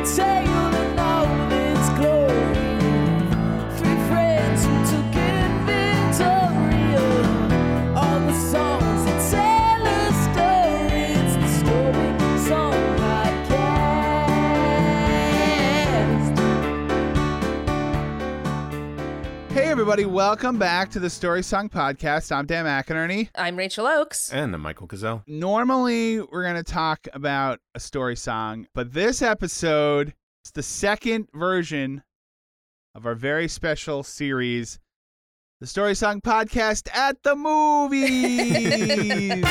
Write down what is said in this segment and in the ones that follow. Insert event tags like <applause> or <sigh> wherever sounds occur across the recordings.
the everybody, welcome back to the Story Song Podcast. I'm Dan McInerney. I'm Rachel Oakes. And I'm Michael Gazelle. Normally, we're going to talk about a story song, but this episode is the second version of our very special series, the Story Song Podcast at the <laughs> Movies.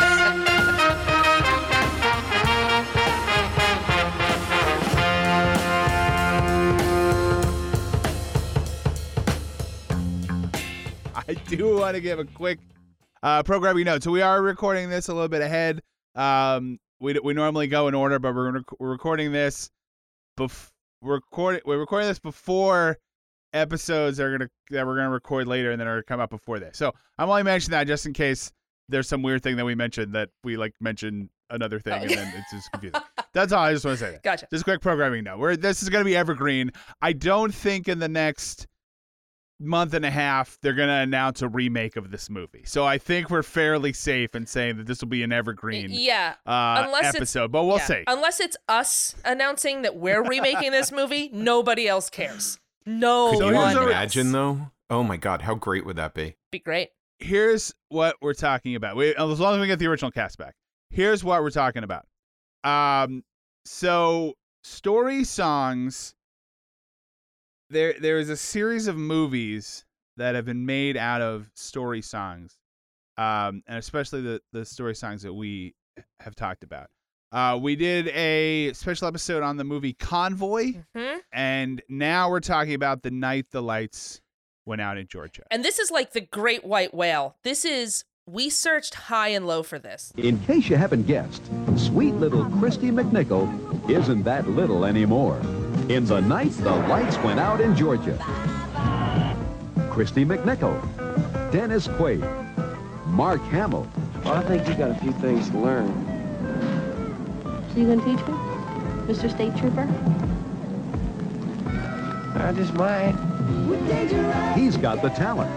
I do want to give a quick uh, programming note. So we are recording this a little bit ahead. Um, we we normally go in order, but we're rec- we're recording this. Bef- recording we're recording this before episodes are gonna that we're gonna record later and then are gonna come out before this. So I'm only mentioning that just in case there's some weird thing that we mentioned that we like mention another thing Oh, and then it's just confusing. <laughs> That's all I just want to say. That. Gotcha. Just quick programming note. We're this is gonna be evergreen. I don't think in the next month and a half they're going to announce a remake of this movie. So I think we're fairly safe in saying that this will be an evergreen Yeah. uh, Unless it's- episode, but we'll yeah. see. Unless it's us announcing that we're remaking this movie, <laughs> nobody else cares. No Could So you here's imagine else. though? Oh my god, how great would that be? Be great. Here's what we're talking about. We, as long as we get the original cast back. Here's what we're talking about. Um, so story songs. There, there is a series of movies that have been made out of story songs, um, and especially the the story songs that we have talked about. Uh, we did a special episode on the movie Convoy, hmm and now we're talking about the night the lights went out in Georgia. And this is like the great white whale. This is, we searched high and low for this. In case you haven't guessed, sweet little Kristy McNichol isn't that little anymore. In the night the lights went out in Georgia. Kristy McNichol, Dennis Quaid, Mark Hamill, Well, I think you got a few things to learn. So you gonna teach me, Mr. State Trooper? I just might. he's got the talent,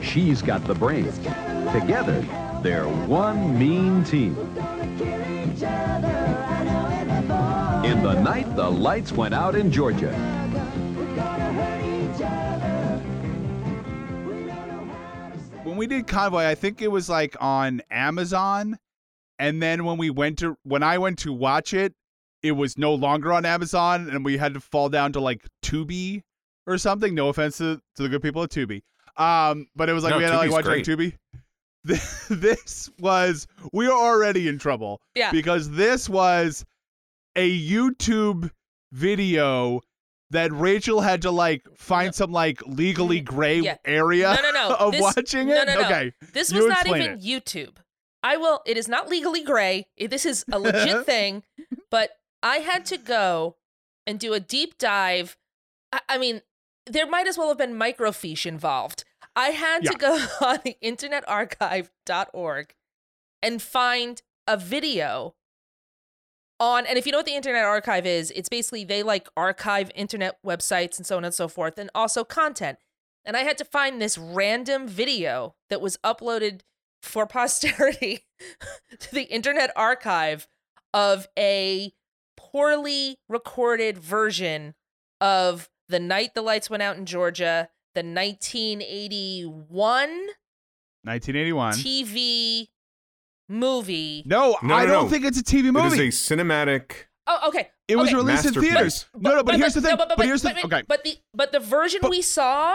she's got the brains. Together, they're one mean team. In the night the lights went out in Georgia. when we did Convoy, I think it was like on Amazon, and then when we went to when I went to watch it, it was no longer on Amazon, and we had to fall down to like Tubi or something. No offense to, to the good people at Tubi, um, but it was like No, we had to like Tubi's watch great. on Tubi. <laughs> This was we are already in trouble Yeah. because this was a YouTube video that Rachel had to like find No. some like legally mm. gray Yeah. area No, no, no. <laughs> of This- watching it. no, no. Okay. This You was not even it. YouTube. I will, it is not legally gray. This is a legit <laughs> thing, but I had to go and do a deep dive. I, I mean, there might as well have been microfiche involved. I had to go <laughs> on the internetarchive.org and find a video on and if you know what the internet archive is it's basically they like archive internet websites and so on and so forth and also content and i had to find this random video that was uploaded for <laughs> posterity to the internet archive of a poorly recorded version of the night the lights went out in georgia the 1981 1981. tv movie no, No, I no, don't no. think it's a TV It movie. is a cinematic. oh okay it was okay. released in Masterpiece. theaters. no, no, but, here's the thing. no, but, but, here's the but, okay. But the but the version But- we saw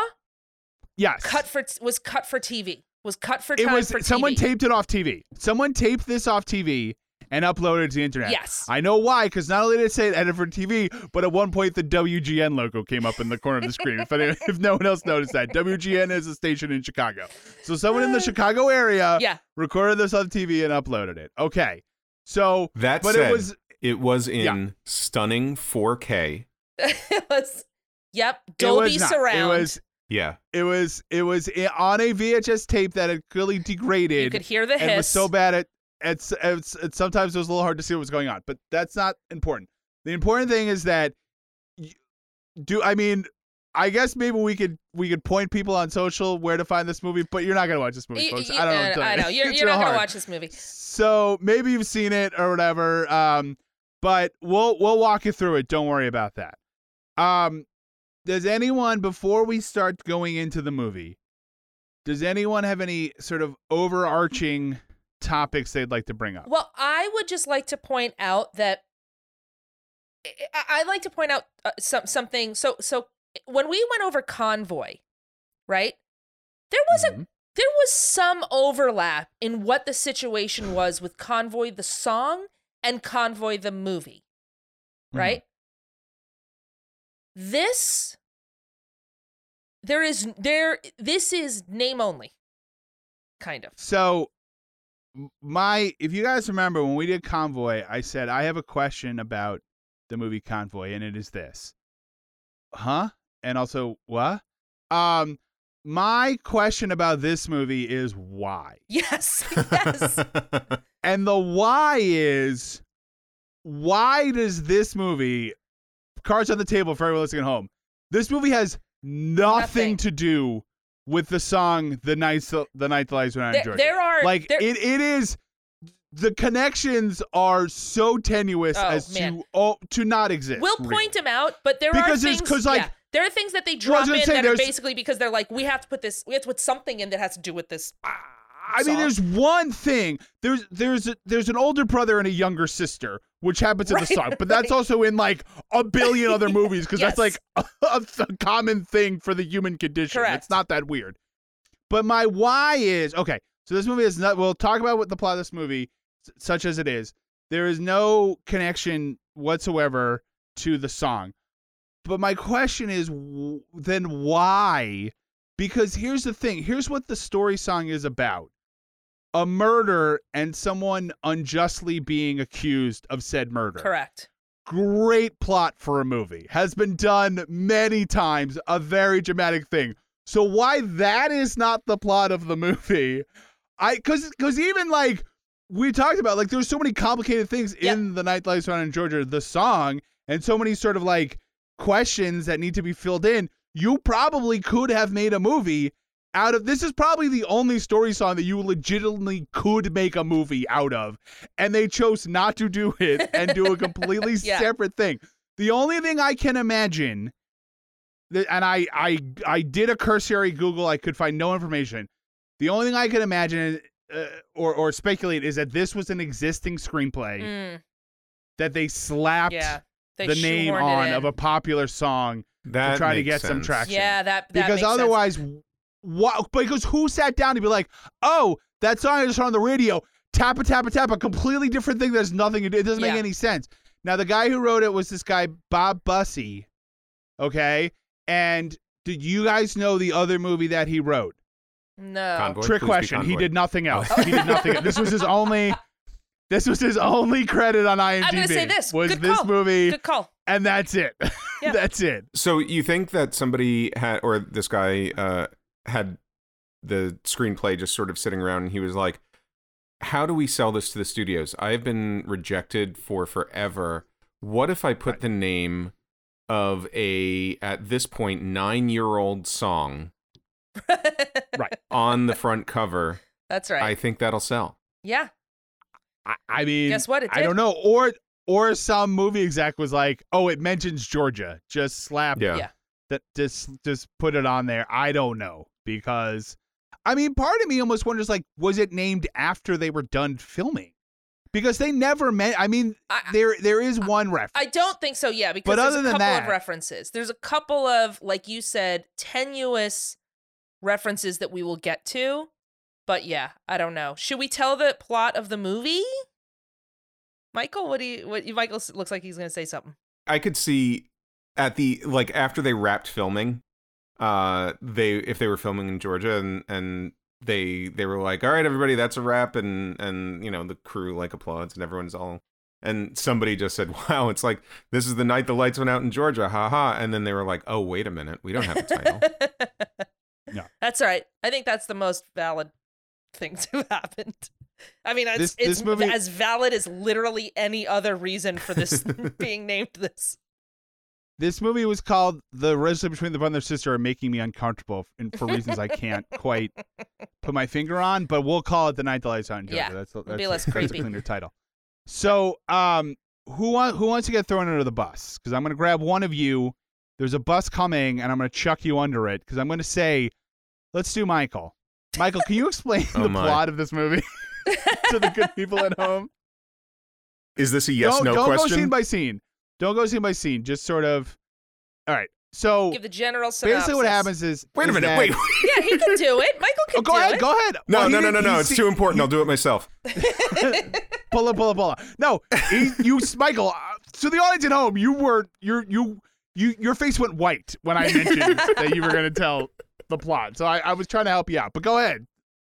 yes. cut for was cut for TV. Was cut for it was for someone taped it off TV. Someone taped this off TV and uploaded it to the internet. Yes. I know why, because not only did it say it edited for TV, but at one point the WGN logo came up in the corner of the screen. if, any, if no one else noticed that, WGN is a station in Chicago. So someone in the uh, Chicago area Yeah. recorded this on TV and uploaded it. Okay, so That but said, it was it was in Yeah. stunning 4K. <laughs> it was Yep. it Dolby was not. surround. It was Yeah. it was it was eh, on a VHS tape that had clearly degraded. you could hear the and it was hiss. so bad it it's, it's, it's sometimes it was a little hard to see what was going on but that's not important the important thing is that do I mean? I guess maybe we could we could point people on social where to find this movie, but you're not gonna watch this movie, folks. y- I don't know. I know. You're, <laughs> you're not going to watch this movie. So maybe you've seen it or whatever. Um, but we'll we'll walk you through it. Don't worry about that. Um, does anyone before we start going into the movie, does anyone have any sort of overarching topics they'd like to bring up? Well, I would just like to point out that I, I'd like to point out uh, some something. So, so when we went over Convoy, right? There was a Mhm. there was some overlap in what the situation was with Convoy the song and Convoy the movie, Mhm. right? This there is there this is name only, kind of. So my if you guys remember when we did Convoy, I said I have a question about the movie Convoy and it is this. Huh? And also what? Um my question about this movie is why. <laughs> Yes, yes. <laughs> And the why is why does this movie cards on the table for everyone listening at home? This movie has nothing, Nothing. to do with the song "The Night the Night the Lights Went Out in there, Georgia." there are like there, it, it is the connections are so tenuous Oh, as man. to oh, to not exist. We'll really. point them out, but there Because are things. 'cause, like- yeah, there are things that they I drop in say, that are basically because they're like, we have to put this. We have to put something in that has to do with this. I mean, there's one thing. There's there's a, there's an older brother and a younger sister, which happens in the song, but <laughs> that's right. also in like a billion other <laughs> movies because that's like a, <laughs> a common thing for the human condition. Correct. It's not that weird. But my why is okay. So this movie is not. We'll talk about what the plot of this movie, such as it is. There is no connection whatsoever to the song. But my question is, w- then why? Because here's the thing. Here's what the story song is about a murder and someone unjustly being accused of said murder. Correct. Great plot for a movie. Has been done many times. A very dramatic thing. So why that is not the plot of the movie? I cuz cuz even like we talked about like there's so many complicated things Yep. in the Night Lights Run in Georgia the song and so many sort of like questions that need to be filled in. You probably could have made a movie out of this is probably the only story song that you legitimately could make a movie out of and they chose not to do it and do a <laughs> completely Yeah. separate thing the only thing i can imagine that, and I, I i did a cursory google i could find no information the only thing i can imagine uh, or or speculate is that this was an existing screenplay Mm, that they slapped yeah. They the name on of a popular song that to try to makes get some traction Yeah, that, that because makes sense. Otherwise what because who sat down to be like oh that song i just heard on the radio tap a tap a tap, a completely different thing that has nothing to do it doesn't make Yeah. any sense now the guy who wrote it was this guy bob bonney okay and did you guys know the other movie that he wrote no. Convoy. trick question he did nothing else Oh. he did nothing <laughs> this was his only this was his only credit on imdb I'm gonna say this. was Good this call. movie Good call. and that's it <laughs> Yeah. that's it So you think that somebody had, or this guy uh, had the screenplay just sort of sitting around, and he was like, "How do we sell this to the studios? I've been rejected for forever. What if I put the name of a at this point nine year old song <laughs> right on the front cover? That's right. I think that'll sell." yeah. I, I mean, Guess what? It I don't know. Or or some movie exec was like, "Oh, it mentions Georgia. Just slap Yeah. Yeah. that. Just just put it on there." I don't know because, I mean, part of me almost wonders like, was it named after they were done filming? Because they never met. I mean, I, there there is one reference. I don't think so. Yeah, because But there's other a than couple of that- references. There's a couple of, like you said, tenuous references that we will get to. But yeah, I don't know. Should we tell the plot of the movie? Michael, what do you? What Michael looks like he's going to say something. I could see at the like after they wrapped filming, uh, they if they were filming in Georgia and and they they were like, all right, everybody, that's a wrap, and and you know the crew like applauds and everyone's all. And somebody just said, <laughs> "Wow, it's like this is the night the lights went out in Georgia, haha." And then they were like, "Oh, wait a minute, we don't have a title." <laughs> No. That's all right. I think that's the most valid thing <laughs> to have happened. I mean, it's, This- it's this movie- as valid as literally any other reason for this being named this. This movie was called "The Relationship Between the Brother and Sister Are Making Me Uncomfortable" and for reasons I can't <laughs> quite put my finger on. But we'll call it "The Night the Lights Out in Georgia." Yeah, that's a, it'll that's, be less that's a creepy. cleaner title. So, um, who want who wants to get thrown under the bus? Because I'm going to grab one of you. There's a bus coming, and I'm going to chuck you under it. Because I'm going to say, let's do Michael. Michael, can you explain <laughs> Oh the my. plot of this movie <laughs> to the good people at home? Is this a yes don't, no don't go question? scene by scene. Don't go scene by scene. Just sort of. All right. So Give the general synopsis. basically, what happens is Wait a is minute. that- <laughs> Wait. Yeah, he can do it. Michael can Oh, go do ahead. it. Go ahead. No, Well, no, no, no, no. It's see- too important. I'll do it myself. <laughs> Pull up, pull up, pull up. No, he, you, <laughs> Michael. Uh, to the audience at home, you were you you you your face went white when I mentioned that you were going to tell the plot. So I, I was trying to help you out. But go ahead.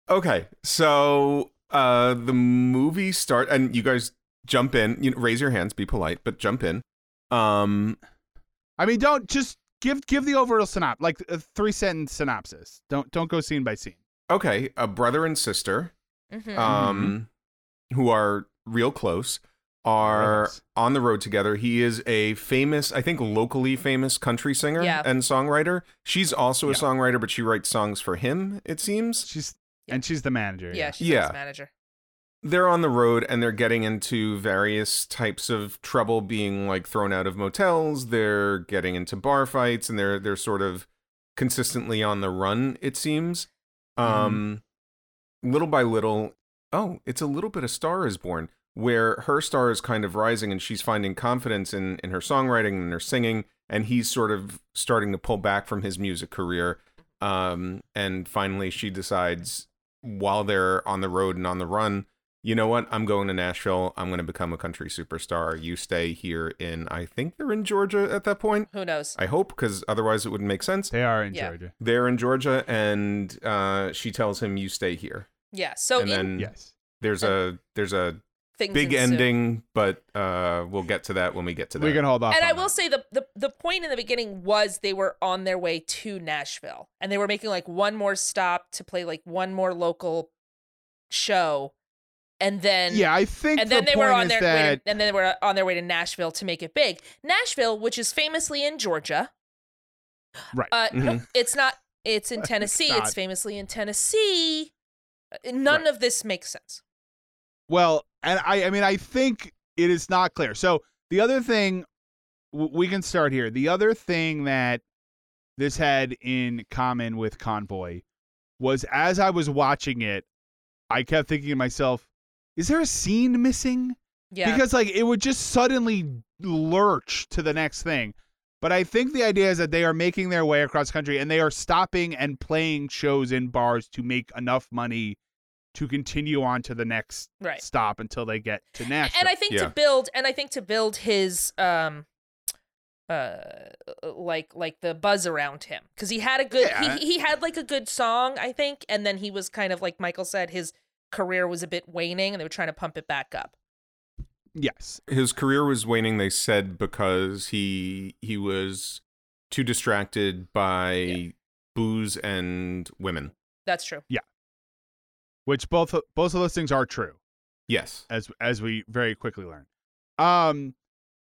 Okay, so uh, the movie start, and you guys jump in. You know, raise your hands, be polite, but jump in. Um, I mean, don't just give give the overall synopsis, like a three sentence synopsis. Don't don't go scene by scene. okay, a brother and sister, Mhm. um, who are real close, are Yes. on the road together. He is a famous, I think, locally famous country singer Yeah. and songwriter. She's also a Yeah. songwriter, but she writes songs for him. It seems. She's and she's the manager. yeah, she's Yeah. his manager. They're on the road and they're getting into various types of trouble being like thrown out of motels. They're getting into bar fights and they're they're sort of consistently on the run it seems. Um little by little oh it's a little bit of star is born where her star is kind of rising and she's finding confidence in in her songwriting and her singing and he's sort of starting to pull back from his music career. Um and finally she decides while they're on the road and on the run you know what? I'm going to Nashville. I'm going to become a country superstar. You stay here in, I think they're in Georgia at that point. Who knows? I hope, because otherwise it wouldn't make sense. They are in Yeah. Georgia. They're in Georgia, and uh, she tells him, "You stay here." Yeah. So and in then Yes. there's a there's a things big ensue. ending, but uh, we'll get to that when we get to that. We can hold off. And on I that. will say the, the the point in the beginning was they were on their way to Nashville and they were making like one more stop to play like one more local show, and then Yeah, I think. and then the they were on their way that to, and then they were on their way to Nashville to make it big. Nashville, which is famously in Georgia, right. uh, no, Mhm. it's not. It's in <laughs> Tennessee. not. it's famously in Tennessee. Uh, None Right. of this makes sense. Well, and I, I mean, I think it is not clear. So the other thing, we can start here. The other thing that this had in common with Convoy was as I was watching it, I kept thinking to myself, is there a scene missing? Yeah. Because like it would just suddenly lurch to the next thing. But I think the idea is that they are making their way across the country and they are stopping and playing shows in bars to make enough money to continue on to the next Right. stop until they get to Nashville. and I think Yeah. to build and I think to build his um uh like like the buzz around him because he had a good Yeah. he he had like a good song I think and then he was kind of like Michael said his career was a bit waning and they were trying to pump it back up. yes, His career was waning. They said because he he was too distracted by Yeah. booze and women. That's true. Yeah, which both both of those things are true Yes. as as we very quickly learn. Um,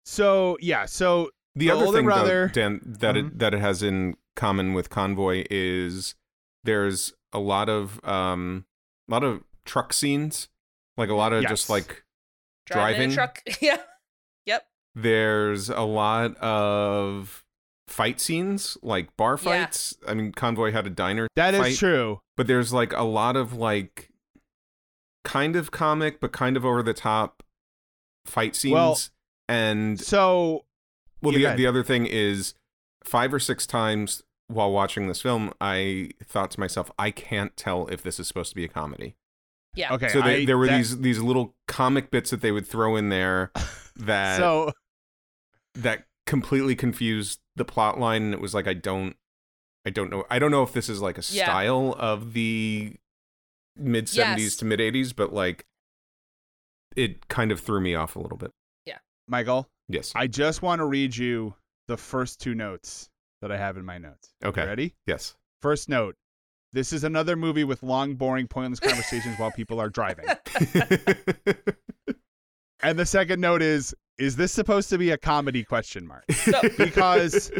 so yeah, so The The other older thing, brother- though, Dan, that Mhm. it that it has in common with Convoy is there's a lot of um, a lot of truck scenes, like a lot of Yes. just like Driving, Driving? a truck. <laughs> yeah. Yep. there's a lot of fight scenes, like bar Yeah. fights. I mean, Convoy had a diner. that is fight, true. but there's like a lot of like kind of comic, but kind of over the top fight scenes. Well, and So Well, the the other thing is five or six times while watching this film, I thought to myself, I can't tell if this is supposed to be a comedy. Yeah. okay, so they, I- there were that- these these little comic bits that they would throw in there <laughs> that So that completely confused the plot line. And it was like I don't, I don't know, I don't know if this is like a Yeah. style of the mid seventies Yes. to mid eighties, but like it kind of threw me off a little bit. Yeah. Michael, Yes. I just want to read you the first two notes that I have in my notes. You Okay. ready? Yes. First note. This is another movie with long, boring, pointless conversations while people are driving. <laughs> And the second note is is this supposed to be a comedy question mark? No. <laughs> Because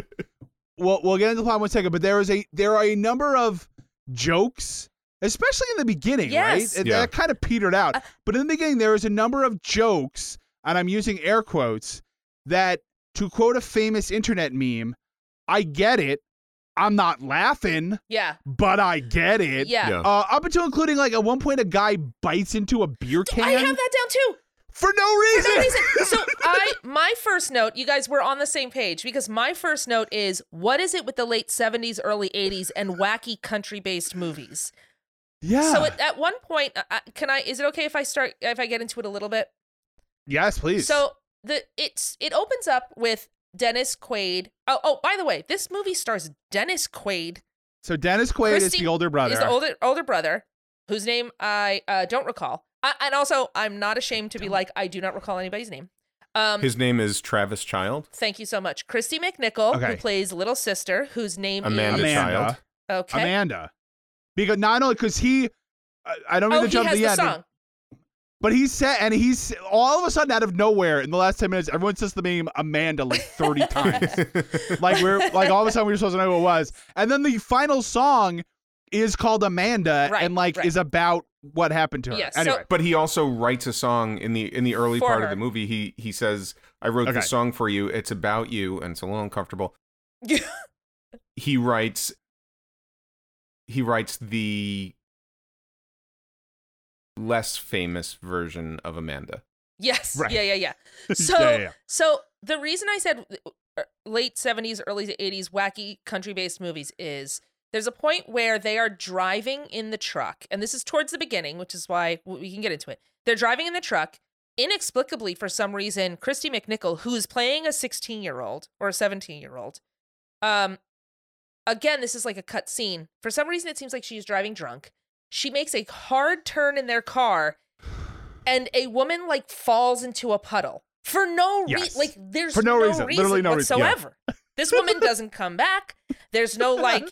we'll we'll get into the plot in one second, but there is a there are a number of jokes, especially in the beginning, Yes. right? Yeah. That kind of petered out. Uh, but in the beginning, there is a number of jokes, and I'm using air quotes, that to quote a famous internet meme, I get it. I'm not laughing, Yeah. but I get it. Yeah. Yeah. Uh, up until including like at one point, a guy bites into a beer can I have that down too. for no reason. For no reason. <laughs> So I my first note, you guys were on the same page because my first note is what is it with the late 70s, early 80s and wacky country-based movies? yeah. So at, at one point, uh, uh, can I is it okay if I start if I get into it a little bit? yes, please. So the it's it opens up with Dennis Quaid. Oh, oh, by the way, this movie stars Dennis Quaid. So Dennis Quaid is the older brother. Is the older older brother whose name I uh, don't recall. I, and also, I'm not ashamed to be like I do not recall anybody's name. Um, His name is Travis Child. thank you so much, Kristy McNichol, who plays little sister, whose name Amanda is Child. okay. Amanda. Because not only because he, I, I don't mean Oh, to jump to the, the, end, song. But he said, and he's all of a sudden out of nowhere in the last ten minutes, everyone says the name Amanda like thirty <laughs> times. like we're like all of a sudden we were supposed to know who it was, and then the final song is called Amanda, Right, and like right. is about what happened to her. Yeah, so- But he also writes a song in the in the early For part of the movie. He he says, "I wrote Okay. the song for you. It's about you, and it's a little uncomfortable." <laughs> he writes he writes the less famous version of Amanda. Yes. Right. Yeah, yeah, yeah. <laughs> So, Yeah, yeah, yeah. so the reason I said uh, late 70s, early 80s wacky country based movies is there's a point where they are driving in the truck, and this is towards the beginning, which is why we can get into it. They're driving in the truck. Inexplicably, for some reason, Kristy McNichol, who is playing a 16 year old or a 17 year old, um, again, this is like a cut scene. For some reason, it seems like she's driving drunk. She makes a hard turn in their car, and a woman like falls into a puddle for no reason. Yes. Like there's For no reason. Literally no reason. Yeah. whatsoever. This woman doesn't come back. There's no <laughs> like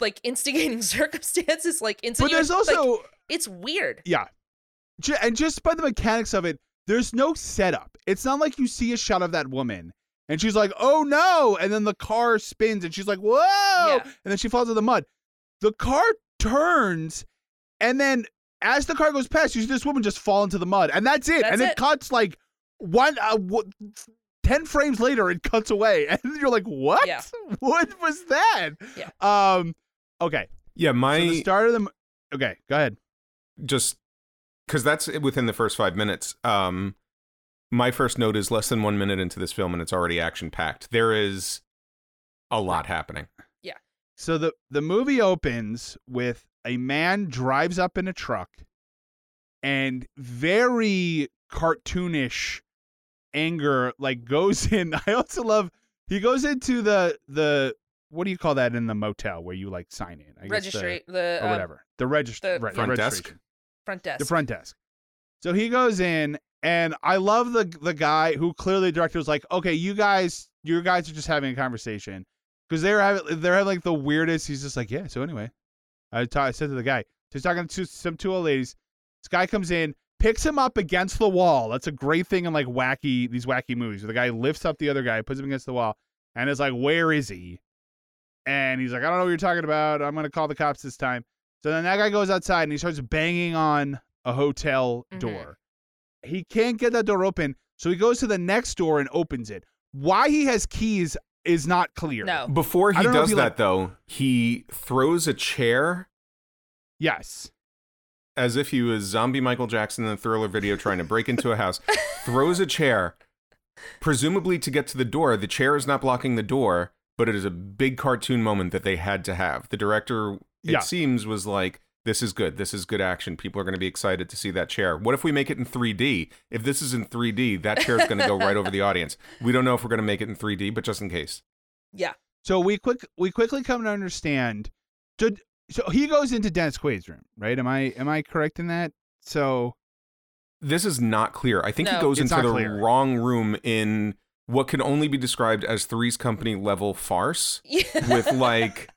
like instigating <laughs> circumstances. Like but there's also it's weird. Yeah. And just by the mechanics of it, there's no setup. It's not like you see a shot of that woman and she's like, oh no. And then the car spins and she's like, whoa. Yeah. And then she falls in the mud. The car turns and then as the car goes past, you see this woman just fall into the mud. And that's it. That's and it, it. cuts like one, uh, w- 10 frames later, it cuts away. <laughs> And you're like, what? Yeah. <laughs> What was that? Yeah. Um, okay. Yeah, my so the start of the. Okay, go ahead. just because that's within the first five minutes. Um, my first note is less than one minute into this film, and it's already action packed. There is a lot happening. Yeah. So the the movie opens with a man drives up in a truck and very cartoonish anger like goes <laughs> in. I also love he goes into the the what do you call that in the motel where you like sign in? I guess the- Registry the or um, whatever. The register the- right, Front desk? registration. front desk. The front desk. So he goes in and I love the the guy who clearly the director was like, okay, you guys, you guys are just having a conversation because they're having they're having like the weirdest. He's just like, yeah. So anyway, I, said to the guy, so he's talking to some two old ladies. This guy comes in, picks him up against the wall. That's a great thing in like wacky these wacky movies. Where the guy lifts up the other guy, puts him against the wall, and is like, where is he? And he's like, I don't know what you're talking about. I'm gonna call the cops this time. So then that guy goes outside and he starts banging on a hotel Mhm. door. He can't get that door open, so he goes to the next door and opens it. Why he has keys is not clear. No. Before he don't know if does you that, like- though, he throws a chair Yes. as if he was zombie Michael Jackson in the thriller video trying to break into a house, <laughs> throws a chair, presumably to get to the door. The chair is not blocking the door, but it is a big cartoon moment that they had to have. The director, it Yeah. seems, was like, this is good. This is good action. People are going to be excited to see that chair. What if we make it in 3D? If this is in 3D, that chair is going to go right over the audience. We don't know if we're going to make it in 3D, but just in case. Yeah. So we quick we quickly come to understand. So, so he goes into Dennis Quaid's room, right? Am I am I correct in that? So This is not clear. I think he goes into the clear. wrong room in what can only be described as Three's Company level farce <laughs> Yeah. with like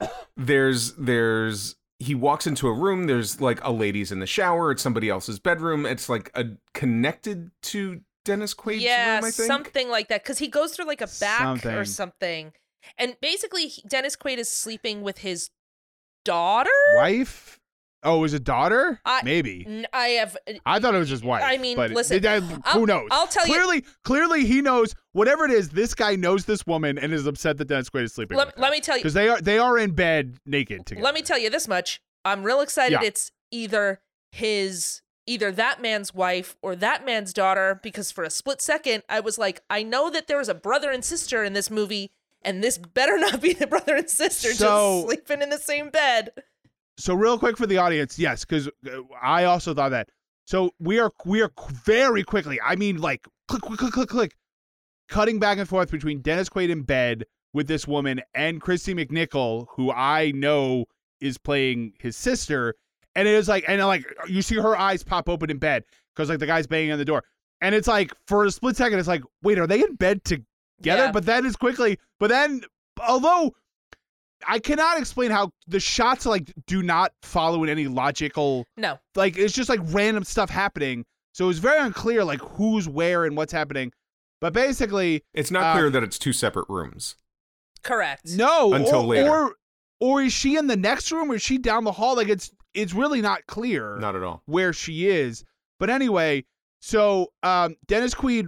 <laughs> there's there's he walks into a room. There's like a lady's in the shower. It's somebody else's bedroom. It's like a connected to Dennis Quaid's yeah, room. I think something like that. Because he goes through like a back Something. or something, and basically he- Dennis Quaid is sleeping with his daughter. Wife? Oh, is it was a daughter? I- Maybe. I have. Uh, I thought it was his wife. I mean, but listen, I- who knows? I'll tell you- clearly, Clearly, he knows whatever it is. This guy knows this woman and is upset that Dennis Quaid is sleeping. Let, let me tell you. because they are they are in bed naked together. Let me tell you this much. I'm real excited. Yeah. It's either his either that man's wife or that man's daughter because for a split second I was like, I know that there was a brother and sister in this movie and this better <laughs> not be the brother and sister So- just sleeping in the same bed. So real quick for the audience, yes, because uh, I also thought that. So we are we are very quickly. I mean, like click click click click click, cutting back and forth between Dennis Quaid in bed with this woman and Kristy McNichol, who I know is playing his sister, and it is like and like you see her eyes pop open in bed because like the guy's banging on the door, and it's like for a split second, it's like wait, are they in bed together? Yeah. But then it's quickly, but then although I cannot explain how the shots like do not follow in any logical No. like it's just like random stuff happening. So it was very unclear like who's where and what's happening. But basically, it's not uh, clear that it's two separate rooms. Correct. no. Until or, later. Or or is she in the next room or is she down the hall? Like it's it's really not clear Not at all. where she is. But anyway, so um Dennis Quaid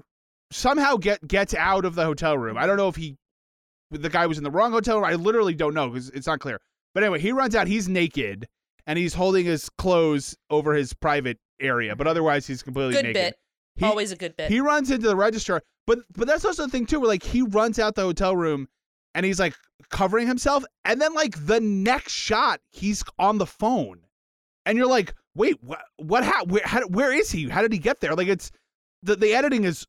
somehow get gets out of the hotel room. I don't know if he the guy was in the wrong hotel room. I literally don't know because it's not clear. But anyway, he runs out. He's naked and he's holding his clothes over his private area. But otherwise, he's completely Good naked. bit. He, Always a good bit. he runs into the registrar, but but that's also the thing too, where like he runs out the hotel room and he's like covering himself, and then like the next shot, he's on the phone, and you're like, wait, what? What? How? Where? How, where is he? How did he get there? Like it's the the editing is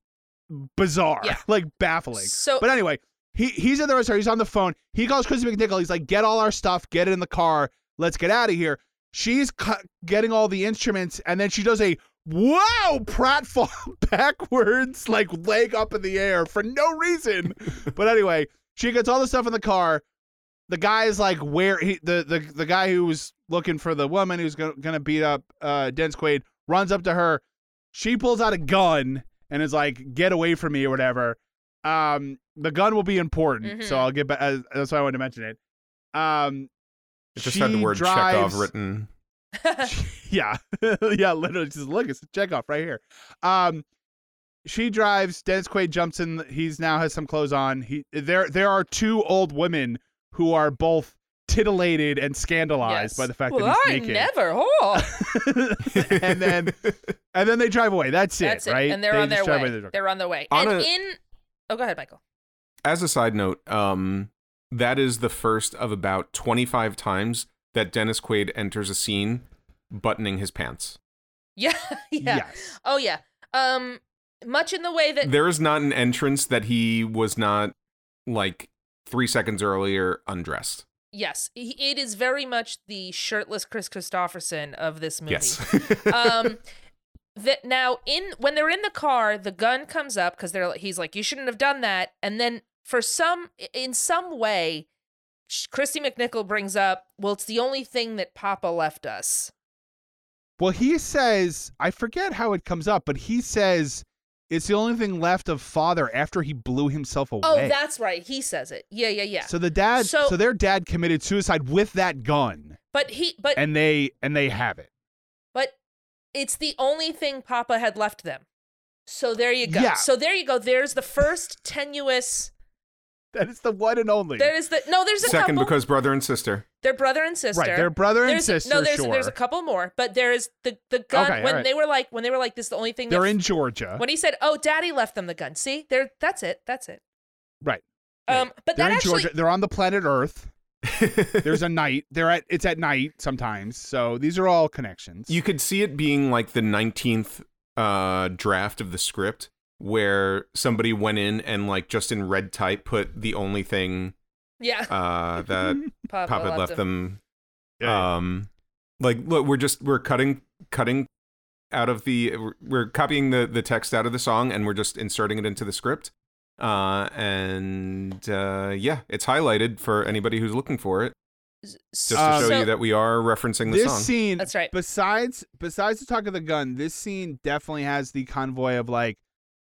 bizarre, Yeah. <laughs> like baffling. so But anyway, he he's at the restaurant. He's on the phone. He calls Chrissy McNichol. He's like, "Get all our stuff. Get it in the car. Let's get out of here." She's cu- getting all the instruments, and then she does a wow pratfall <laughs> backwards, like leg up in the air for no reason. <laughs> but anyway, she gets all the stuff in the car. The guy is like, "Where?" He, the the the guy who was looking for the woman who's gonna, gonna beat up uh, Dennis Quaid runs up to her. She pulls out a gun and is like, "Get away from me" or whatever. Um, the gun will be important, so Mhm. I'll get back. Uh, that's why I wanted to mention it. Um, It just she had the word drives, Chekhov written. <laughs> <laughs> yeah, <laughs> yeah, literally just look, it's a Chekhov right here. Um, she drives. Dennis Quaid jumps in. He's now has some clothes on. He there there are two old women who are both titillated and scandalized Yes. by the fact well, that I he's naked. never. Oh, and then and then they drive away. That's, that's it, it. right? And they're They on their just way. They're on their way. On and a- in. Oh, go ahead, Michael. As a side note, um, that is the first of about 25 times that Dennis Quaid enters a scene buttoning his pants. Yeah, <laughs> yeah. Yes. Oh, yeah. Um, much in the way that There is not an entrance that he was not like three seconds earlier undressed. yes, it is very much the shirtless Kris Kristofferson of this movie. Yes. um <laughs> that now in when they're in the car the gun comes up because they're he's like you shouldn't have done that. And then for some in some way kristy mcnichol brings up well it's the only thing that papa left us. Well, he says, I forget how it comes up, but he says it's the only thing left of father after he blew himself oh, away. oh that's right. He says it. Yeah yeah yeah. So the dad, So- so, their dad committed suicide with that gun, but he but and they and they have it. But it's the only thing papa had left them so there you go Yeah. so there you go there's the first tenuous That is the one and only. there is the no there's a Second, couple because brother and sister. they're brother and sister right, their brother and there's sister. no there's sure. there's a couple more but there is the the gun Okay, when alright. they were like when they were like this is the only thing They're that in Georgia. when he said oh daddy left them the gun see there that's it that's it right. Yeah. um but They're that in actually Georgia. They're on the planet Earth. There's a night. They're at. It's at night sometimes. So these are all connections. you could see it being like the 19th uh, draft of the script where somebody went in and like just in red type put the only thing yeah uh, that <laughs> papa, Pop had left left him. them Yeah. um like look we're just we're cutting cutting out of the we're- we're copying the the text out of the song and we're just inserting it into the script uh and uh yeah it's highlighted for anybody who's looking for it Just to show so- you that we are referencing the this song. scene That's right. besides besides the talk of the gun this scene definitely has the convoy of like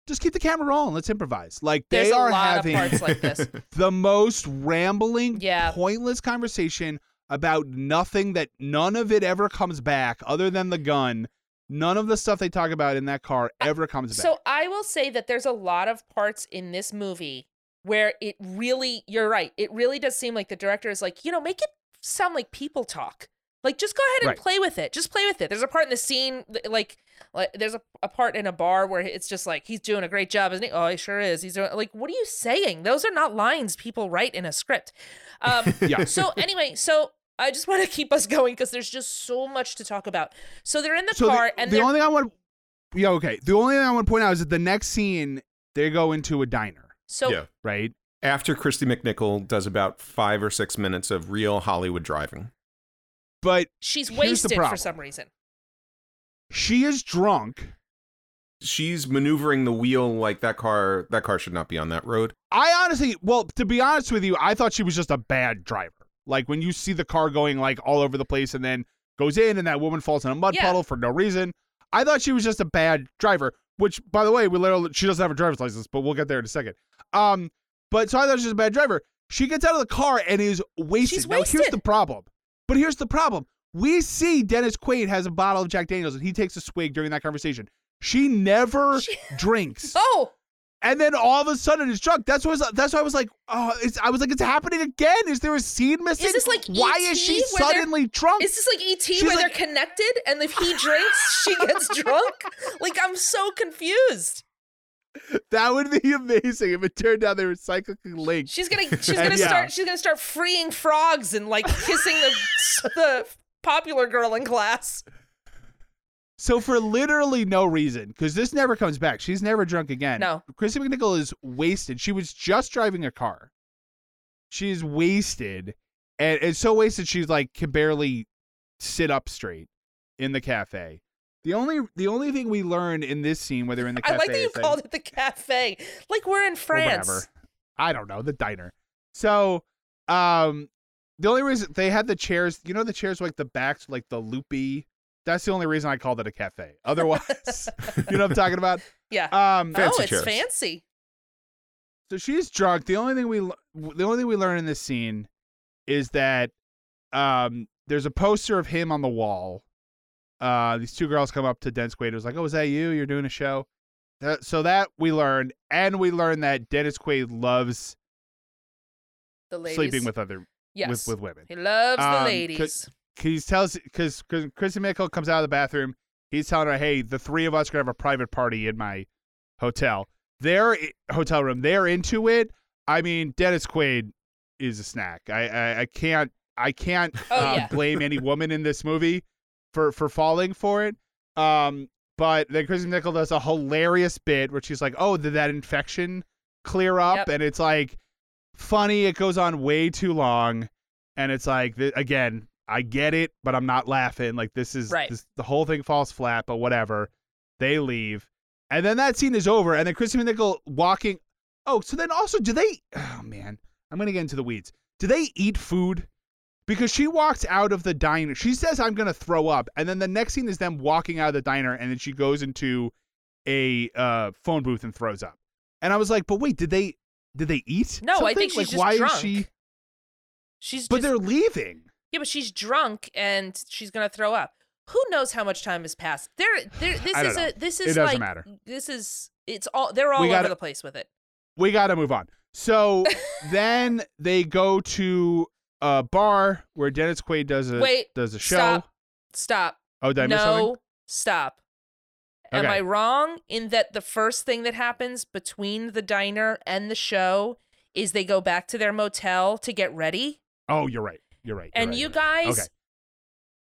just keep the camera rolling let's improvise like There's they a are lot having of parts like this. <laughs> the most rambling Yeah. pointless conversation about nothing that none of it ever comes back other than the gun none of the stuff they talk about in that car ever comes back So I will say that there's a lot of parts in this movie where it really, you're right, it really does seem like the director is like, you know, make it sound like people talk. Like, just go ahead and Right. play with it. Just play with it. There's a part in the scene, like, like there's a, a part in a bar where it's just like, he's doing a great job, isn't he? Oh, he sure is. He's doing, like, what are you saying? Those are not lines people write in a script. Um, <laughs> Yeah. So, anyway, so I just want to <laughs> keep us going because there's just so much to talk about. So they're in the so car the, and the only thing i want yeah okay the only thing i want to point out is that the next scene they go into a diner so yeah. right After Kristy McNichol does about five or six minutes of real Hollywood driving. but she's Here's the wasted for some reason. she is drunk She's maneuvering the wheel like that car. That car should not be on that road. I honestly, well, to be honest with you, I thought she was just a bad driver. Like when you see the car going like all over the place and then goes in and that woman falls in a mud Yeah. puddle for no reason. I thought she was just a bad driver, which by the way, we literally she doesn't have a driver's license, but we'll get there in a second. Um, but so I thought she was a bad driver. She gets out of the car and is wasted. She's Now here's wasted. the problem. But here's the problem. We see Dennis Quaid has a bottle of Jack Daniels and he takes a swig during that conversation. She never <laughs> drinks Oh, and then all of a sudden it's drunk. That's what I was, that's why I was like, oh, it's, I was like, it's happening again. Is there a scene missing? this like why E.T. is she suddenly drunk? is this like ET She's where like- they're connected and if he drinks, she <laughs> gets drunk? Like I'm so confused. that would be amazing if it turned out they were cyclically linked. She's gonna she's <laughs> gonna Yeah. start she's gonna start freeing frogs and like kissing the <laughs> the popular girl in class. So for literally no reason, because this never comes back. She's never drunk again. No. Chrissy McNichol is wasted. She was just driving a car. She's wasted, and it's so wasted she's like can barely sit up straight in the cafe. The only the only thing we learn in this scene, whether in the cafe, I like that you that- called it the cafe. Like we're in France. whatever. I don't know the diner. So, um, the only reason they had the chairs, you know, the chairs like the backs, like the loopy. That's the only reason I called it a cafe. <laughs> Otherwise, <laughs> you know what I'm talking about. Yeah. Um, Fancy oh, it's chairs. fancy. so she's drunk. The only thing we the only thing we learn in this scene is that um there's a poster of him on the wall. Uh, these two girls come up to Dennis Quaid. It was like, "Oh, is that you? You're doing a show." That, so that we learned, and we learned that Dennis Quaid loves The ladies. sleeping with other yes. with with women. he loves Um, the 'cause- ladies. He tells because because Chrissy Mickle comes out of the bathroom. He's telling her, "Hey, the three of us are gonna have a private party in my hotel. Their hotel room. They're into it. I mean, Dennis Quaid is a snack. I I, I can't I can't <laughs> Oh, uh, yeah. <laughs> blame any woman in this movie for for falling for it. Um, but then Chrissy Mickle does a hilarious bit where she's like, "Oh, did that infection clear up?" Yep. And it's like funny. It goes on way too long, and it's like th- again, I get it, but I'm not laughing. Like this is Right. this, the whole thing falls flat. But whatever. They leave, and then that scene is over, and then Chrissy Mickle walking. Oh, so then also, do they? <sighs> Oh man, I'm gonna get into the weeds. Do they eat food? Because she walks out of the diner. She says, "I'm gonna throw up," and then the next scene is them walking out of the diner, and then she goes into a uh, phone booth and throws up. And I was like, "But wait, did they? Did they eat? No, I think she's like, just why drunk. is she? She's But just, they're leaving. Yeah, but she's drunk and she's gonna throw up. Who knows how much time has passed? There, there. This is know. a. This It is doesn't like. matter. This is. It's all. They're all We over gotta- the place with it. we got to move on. So <laughs> then they go to a bar where Dennis Quaid does a Wait, does a show. Stop. Stop. Oh, did I miss something? no. Stop. Am I wrong in that the first thing that happens between the diner and the show is they go back to their motel to get ready? Oh, you're right. You're right. you're and right, you right. guys Okay.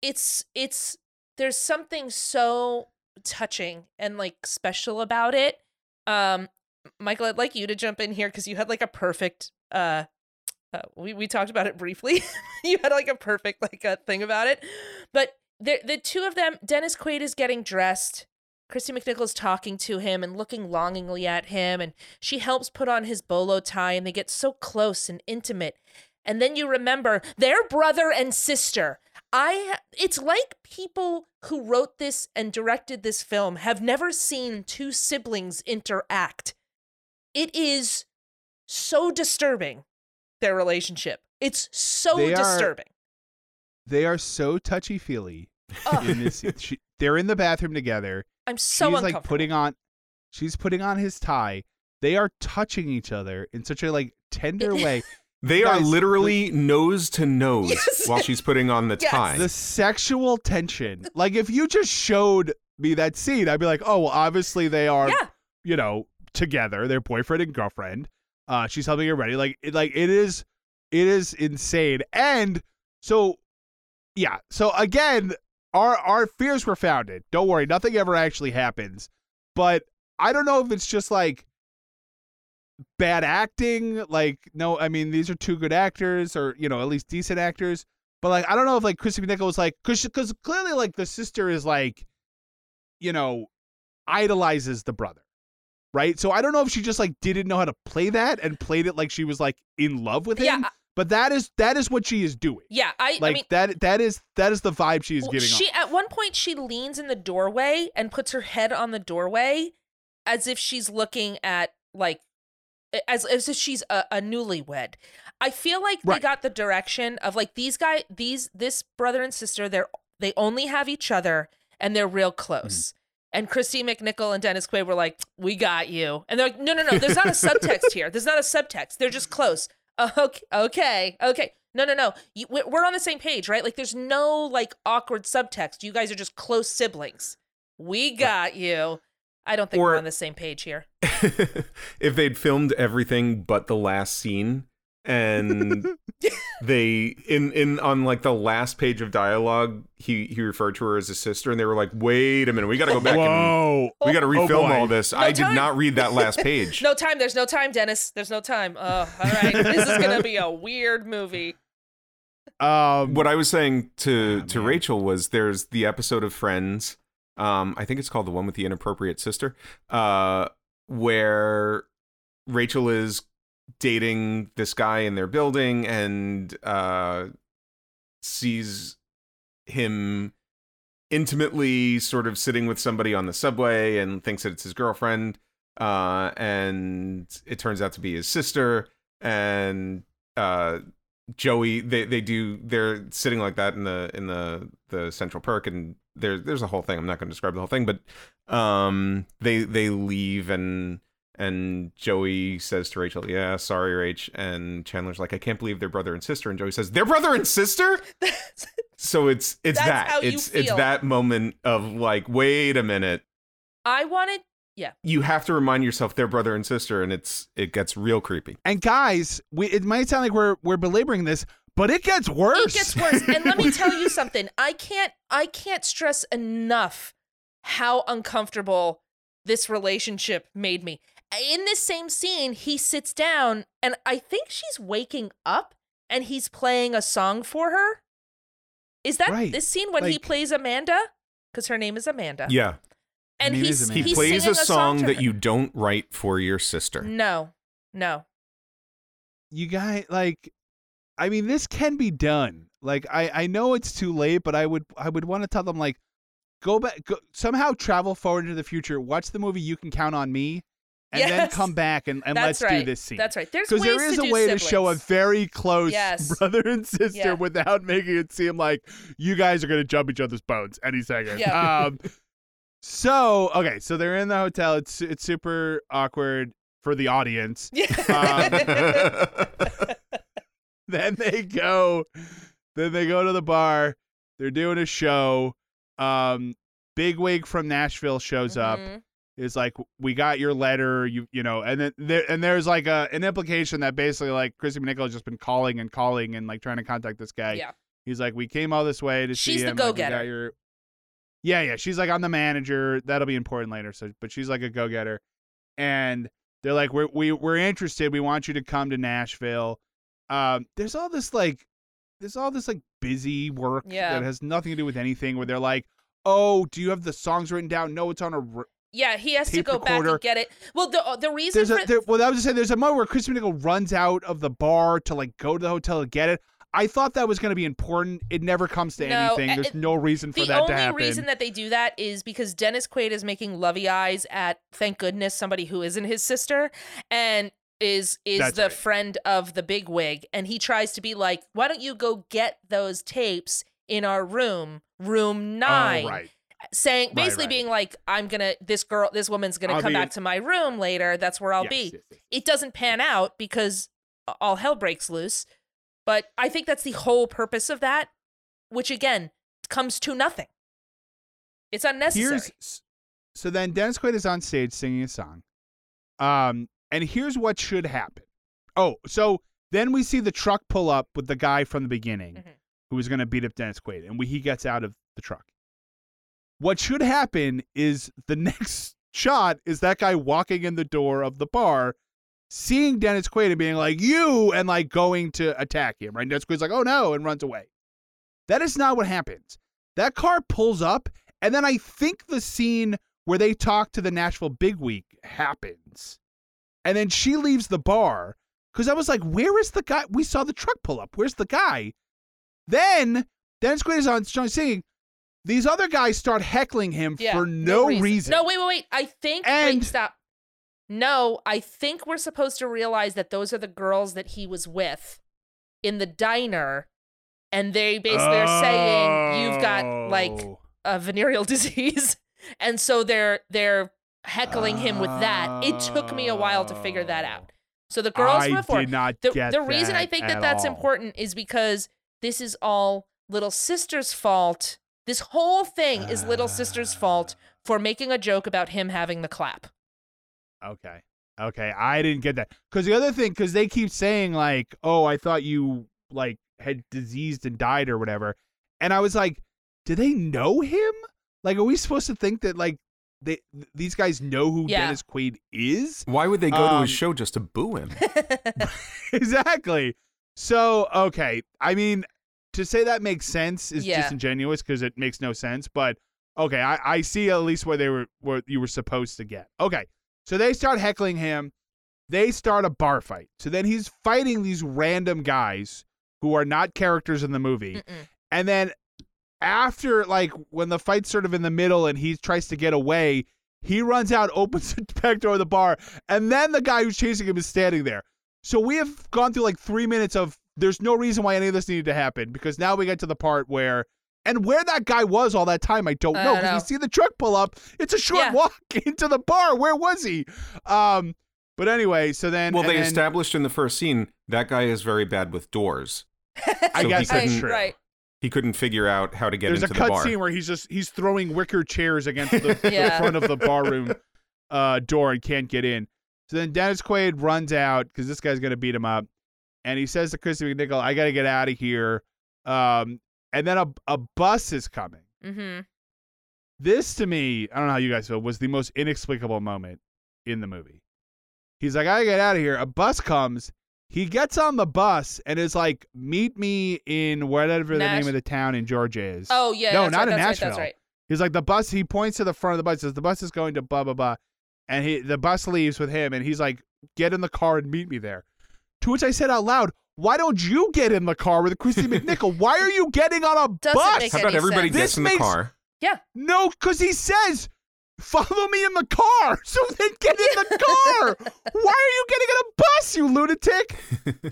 it's it's there's something so touching and like special about it um michael i'd like you to jump in here because you had like a perfect uh, uh we, we talked about it briefly <laughs> you had like a perfect like a thing about it but the the two of them dennis quaid is getting dressed Kristy McNichol's talking to him and looking longingly at him, and she helps put on his bolo tie, and they get so close and intimate. And then you remember their brother and sister. I it's like people who wrote this and directed this film have never seen two siblings interact. It is so disturbing their relationship. It's so They are- disturbing. They are so touchy feely Ugh, in this. scene. she, they're in the bathroom together. I'm so she's like putting on. She's putting on his tie. They are touching each other in such a like tender <laughs> way. They are Guys, literally nose to nose <laughs> Yes. while she's putting on the Yes. tie. the sexual tension. Like if you just showed me that scene, I'd be like, oh well, obviously they are, yeah, you know, together. They're boyfriend and girlfriend. Uh, she's helping her ready. Like it, like it is, it is insane. And so, yeah. So again, our our fears were founded. Don't worry, nothing ever actually happens. But I don't know if it's just like bad acting. Like no, I mean these are two good actors, or you know at least decent actors. But like I don't know if like Chrissy McNichol was like because because clearly like the sister is like, you know, idolizes the brother, right? So I don't know if she just like didn't know how to play that and played it like she was like in love with yeah, him. I- But that is that is what she is doing. yeah. I, Like I mean, that that is that is the vibe she is giving she off. at one point she leans in the doorway and puts her head on the doorway as if she's looking at like as as if she's a, a newlywed. I feel like they got the direction of like these guy these this brother and sister they're they only have each other and they're real close. Mm-hmm. And Kristy McNichol and Dennis Quaid were like, "We got you," and they're like, "No, no, no. There's not a <laughs> subtext here. There's not a subtext. They're just close." Uh, okay, okay, okay. No, no, no. You, we're we're on the same page, right? Like, there's no like awkward subtext. You guys are just close siblings. We got you. I don't think Or- we're on the same page here. <laughs> if they'd filmed everything but the last scene and <laughs> they in in on like the last page of dialogue he he referred to her as a sister and they were like wait a minute we got to go back and Whoa. we got to Oh, refilm boy. all this No i did not read that last <laughs> page No time. There's no time, Dennis. There's no time. Oh, all right. this is gonna be a weird movie. Um what i was saying to Ah, to man. rachel was there's the episode of friends um i think it's called the one with the inappropriate sister uh where rachel is dating this guy in their building and uh sees him intimately sort of sitting with somebody on the subway and thinks that it's his girlfriend uh and it turns out to be his sister. And uh Joey they they do they're sitting like that in the in the the Central Perk and there there's a whole thing I'm not going to describe the whole thing but um they they leave and and Joey says to Rachel yeah sorry Rach and Chandler's like I can't believe they're brother and sister and Joey says they're brother and sister? <laughs> So it's it's That's that it's it's that moment of like wait a minute. I wanted. Yeah. You have to remind yourself they're brother and sister and it's it gets real creepy. And guys, we it might sound like we're we're belaboring this, but it gets worse. It gets worse. And let me <laughs> tell you something. I can't. I can't stress enough how uncomfortable this relationship made me. In this same scene, he sits down, and I think she's waking up, and he's playing a song for her. Is that Right. this scene when he plays Amanda? Because her name is Amanda. yeah and name he's is he he's plays singing a song to that her. you don't write for your sister No, no. you guys like i mean this can be done like i i know it's too late but i would i would want to tell them like go back go, somehow travel forward into the future watch the movie you can count on me and then come back and, and That's let's right. do this scene That's right. There's because there is to a way to show a very close Yes. brother and sister Yeah. without making it seem like you guys are going to jump each other's bones any second. Yeah. Um, so okay, so they're in the hotel. It's it's super awkward for the audience. <laughs> <laughs> then they go then they go to the bar. They're doing a show. Um Big Wig from nashville shows up. Mhm. is like we got your letter. You you know and then there and there's like a an implication that basically like chrissy McNichol has just been calling and calling and like trying to contact this guy. Yeah. he's like we came all this way to see She's the him. Like, we got go-getter. your- yeah yeah. She's like i'm the manager. That'll be important later. So but she's like a go-getter. And they're like we're we, we're interested. We want you to come to nashville um there's all this like there's all this like busy work Yeah. that has nothing to do with anything where they're like oh do you have the songs written down no it's on a r- Yeah, he has to go back and get it. Well, the uh, the reason There's for a there, well, I was just saying. There's a moment where Chris McNichol runs out of the bar to like go to the hotel to get it. I thought that was going to be important. It never comes to No, anything. There's it- no reason for the that to only reason that they do that is because Dennis Quaid is making lovey eyes at thank goodness somebody who isn't his sister and is is That's the right. friend of the big wig and he tries to be like why don't you go get those tapes in our room room 9 Oh, right. saying basically right. being like i'm gonna this girl this woman's gonna I'll come back in- to my room later that's where i'll Yes, be yes, yes. it doesn't pan out because all hell breaks loose but i think that's the whole purpose of that which again comes to nothing it's unnecessary Here's so then Dennis Quaid is on stage singing a song. Um, and here's what should happen. Oh, so then we see the truck pull up with the guy from the beginning Mhm. who was going to beat up Dennis Quaid, and we, he gets out of the truck. What should happen is the <laughs> next shot is that guy walking in the door of the bar, seeing Dennis Quaid and being like, "You," and like going to attack him. Right? Dennis Quaid's like, "Oh no," and runs away. That is not what happens. That car pulls up, and then I think the scene where they talk to the Nashville bigwig happens. And then she leaves the bar because I was like, where is the guy? We saw the truck pull up. Where's the guy? Then Dennis Quaid is on John singing. These other guys start heckling him Yeah, for no, reason. No, wait, wait, wait. I think. And- wait, stop. No, I think we're supposed to realize that those are the girls that he was with in the diner, and they basically are saying you've got like Oh. a venereal <laughs> disease, and so they're they're heckling him with that. It took me a while to figure that out. So the girls I from before. did not the, get the reason I think that that's all. important is because this is all little sister's fault. This whole thing is little sister's <sighs> fault for making a joke about him having the clap. Okay. Okay. I didn't get that. Because the other thing, because they keep saying, like, oh, I thought you, like, had diseased and died or whatever. And I was like, do they know him? Like, are we supposed to think that, like, they, these guys know who Yeah. Dennis Quaid is? Why would they go to Um, his show just to boo him? <laughs> <laughs> exactly. So, okay. I mean, to say that makes sense is Yeah. disingenuous because it makes no sense. But okay, I, I see at least where they were where you were supposed to get. Okay. So they start heckling him. They start a bar fight. So then he's fighting these random guys who are not characters in the movie. Mm-mm. And then after like when the fight's sort of in the middle and he tries to get away, he runs out, <laughs> opens the back door of the bar, and then the guy who's chasing him is standing there. So we have gone through like three minutes of there's no reason why any of this needed to happen because now we get to the part where and where that guy was all that time, I don't I know. don't 'cause we see the truck pull up. It's a short Yeah. walk <laughs> into the bar. Where was he? Um, but anyway, so then Well, they then- established in the first scene that guy is very bad with doors. <laughs> I so guess he that's couldn't- true. Right. He couldn't figure out how to get There's a into the cut bar. scene where he's just he's throwing wicker chairs against the, <laughs> the front of the barroom uh, door and can't get in. So then Dennis Quaid runs out because this guy's gonna beat him up, and he says to Kristy McNichol, "I gotta get out of here." Um, and then a a bus is coming. Mm-hmm. This to me, I don't know how you guys feel, was the most inexplicable moment in the movie. He's like, I gotta get out of here. A bus comes. He gets on the bus and is like, meet me in whatever the name of the town in Georgia is. Oh yeah. No, that's not right, in that's Nashville. Right, that's right. He's like the bus. He points to the front of the bus. Says the bus is going to blah blah blah, and he the bus leaves with him, and he's like, "Get in the car and meet me there." To which I said out loud, "Why don't you get in the car with Kristy <laughs> McNichol? Why are you getting on a Doesn't bus?" make How about any everybody sense. gets This in the makes- car? Yeah. No, because he says, "Follow me in the car." <laughs> So then get in the car. Why are you getting in a bus, you lunatic?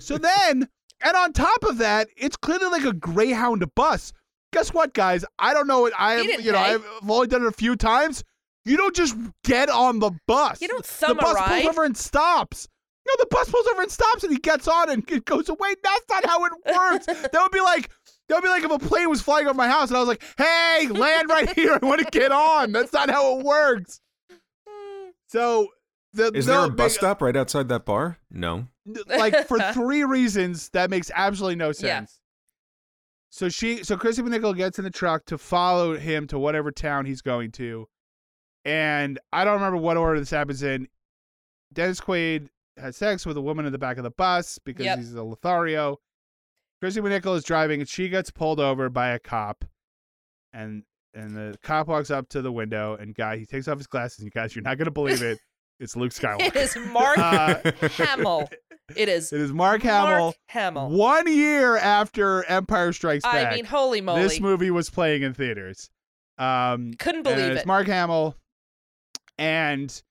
<laughs> so then, and on top of that, it's clearly like a Greyhound bus. Guess what, guys? I don't know what I He have. You know, pay. I've only done it a few times. You don't just get on the bus. You don't The bus pulls over and stops. No, the bus pulls over and stops, and he gets on and it goes away. That's not how it works. <laughs> that would be like that would be like if a plane was flying over my house and I was like, "Hey, land right <laughs> here. I want to get on." That's not how it works. So the Is no, there a bus big- stop right outside that bar? No. like for <laughs> three reasons that makes absolutely no sense. Yeah. So she, so Chrissy McNichol gets in the truck to follow him to whatever town he's going to, and I don't remember what order this happens in. Dennis Quaid has sex with a woman in the back of the bus because Yep. he's a Lothario. Chrissy McNichol is driving, and she gets pulled over by a cop, and and the cop walks up to the window, and guy he takes off his glasses. And you guys, you're not gonna believe it. It's Luke <laughs> Skywalker. It is Mark Uh, Hamill. It is <laughs> It is Mark Hamill. Mark Hamill. One year after Empire Strikes Back, I mean, holy moly. this movie was playing in theaters. Um, Couldn't believe it's it. Mark Hamill, and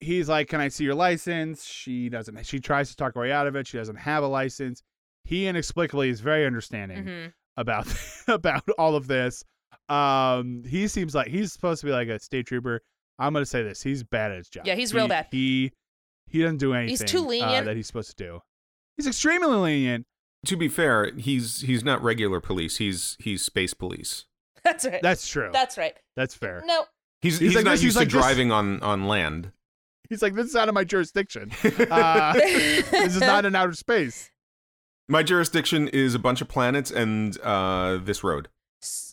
he's like, "Can I see your license?" She doesn't. She tries to talk her way out of it. She doesn't have a license. He inexplicably is very understanding Mhm. about <laughs> about all of this. Um, he seems like he's supposed to be like a state trooper. I'm gonna say this: he's bad at his job. Yeah, he's He- real bad. He he doesn't do anything. He's too uh, lenient. that he's supposed to do. He's extremely lenient. to be fair, he's he's not regular police. He's he's space police. <laughs> That's right. That's true. That's right. That's fair. No, He's He's he's, like not this, he's used like to this. driving on on land. He's like, this is out of my jurisdiction. <laughs> Uh, this is not in outer space. My jurisdiction is a bunch of planets and uh, this road.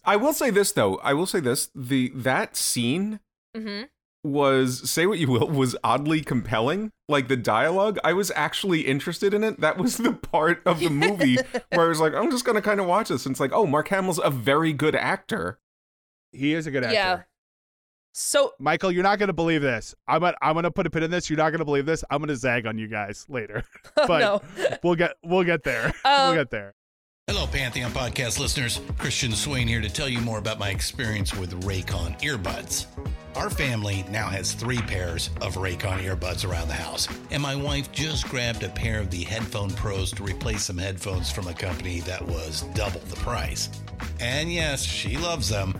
I will say this though. I will say this: the that scene hmm was say what you will was oddly compelling. Like the dialogue, I was actually interested in it. That was the part of the movie <laughs> where I was like, I'm just gonna kind of watch this. And it's like, oh, Mark Hamill's a very good actor. He is a good actor. Yeah. So Michael, you're not going to believe this. I'm gonna, I'm going to put a pin in this. You're not going to believe this. I'm going to zag on you guys later. <laughs> <laughs> But- no. We'll get we'll get there. <laughs> Um, we'll get there. Hello, Pantheon podcast listeners. Christian Swain here to tell you more about my experience with Raycon earbuds. Our family now has three pairs of Raycon earbuds around the house, and my wife just grabbed a pair of the Headphone Pros to replace some headphones from a company that was double the price. And yes, she loves them.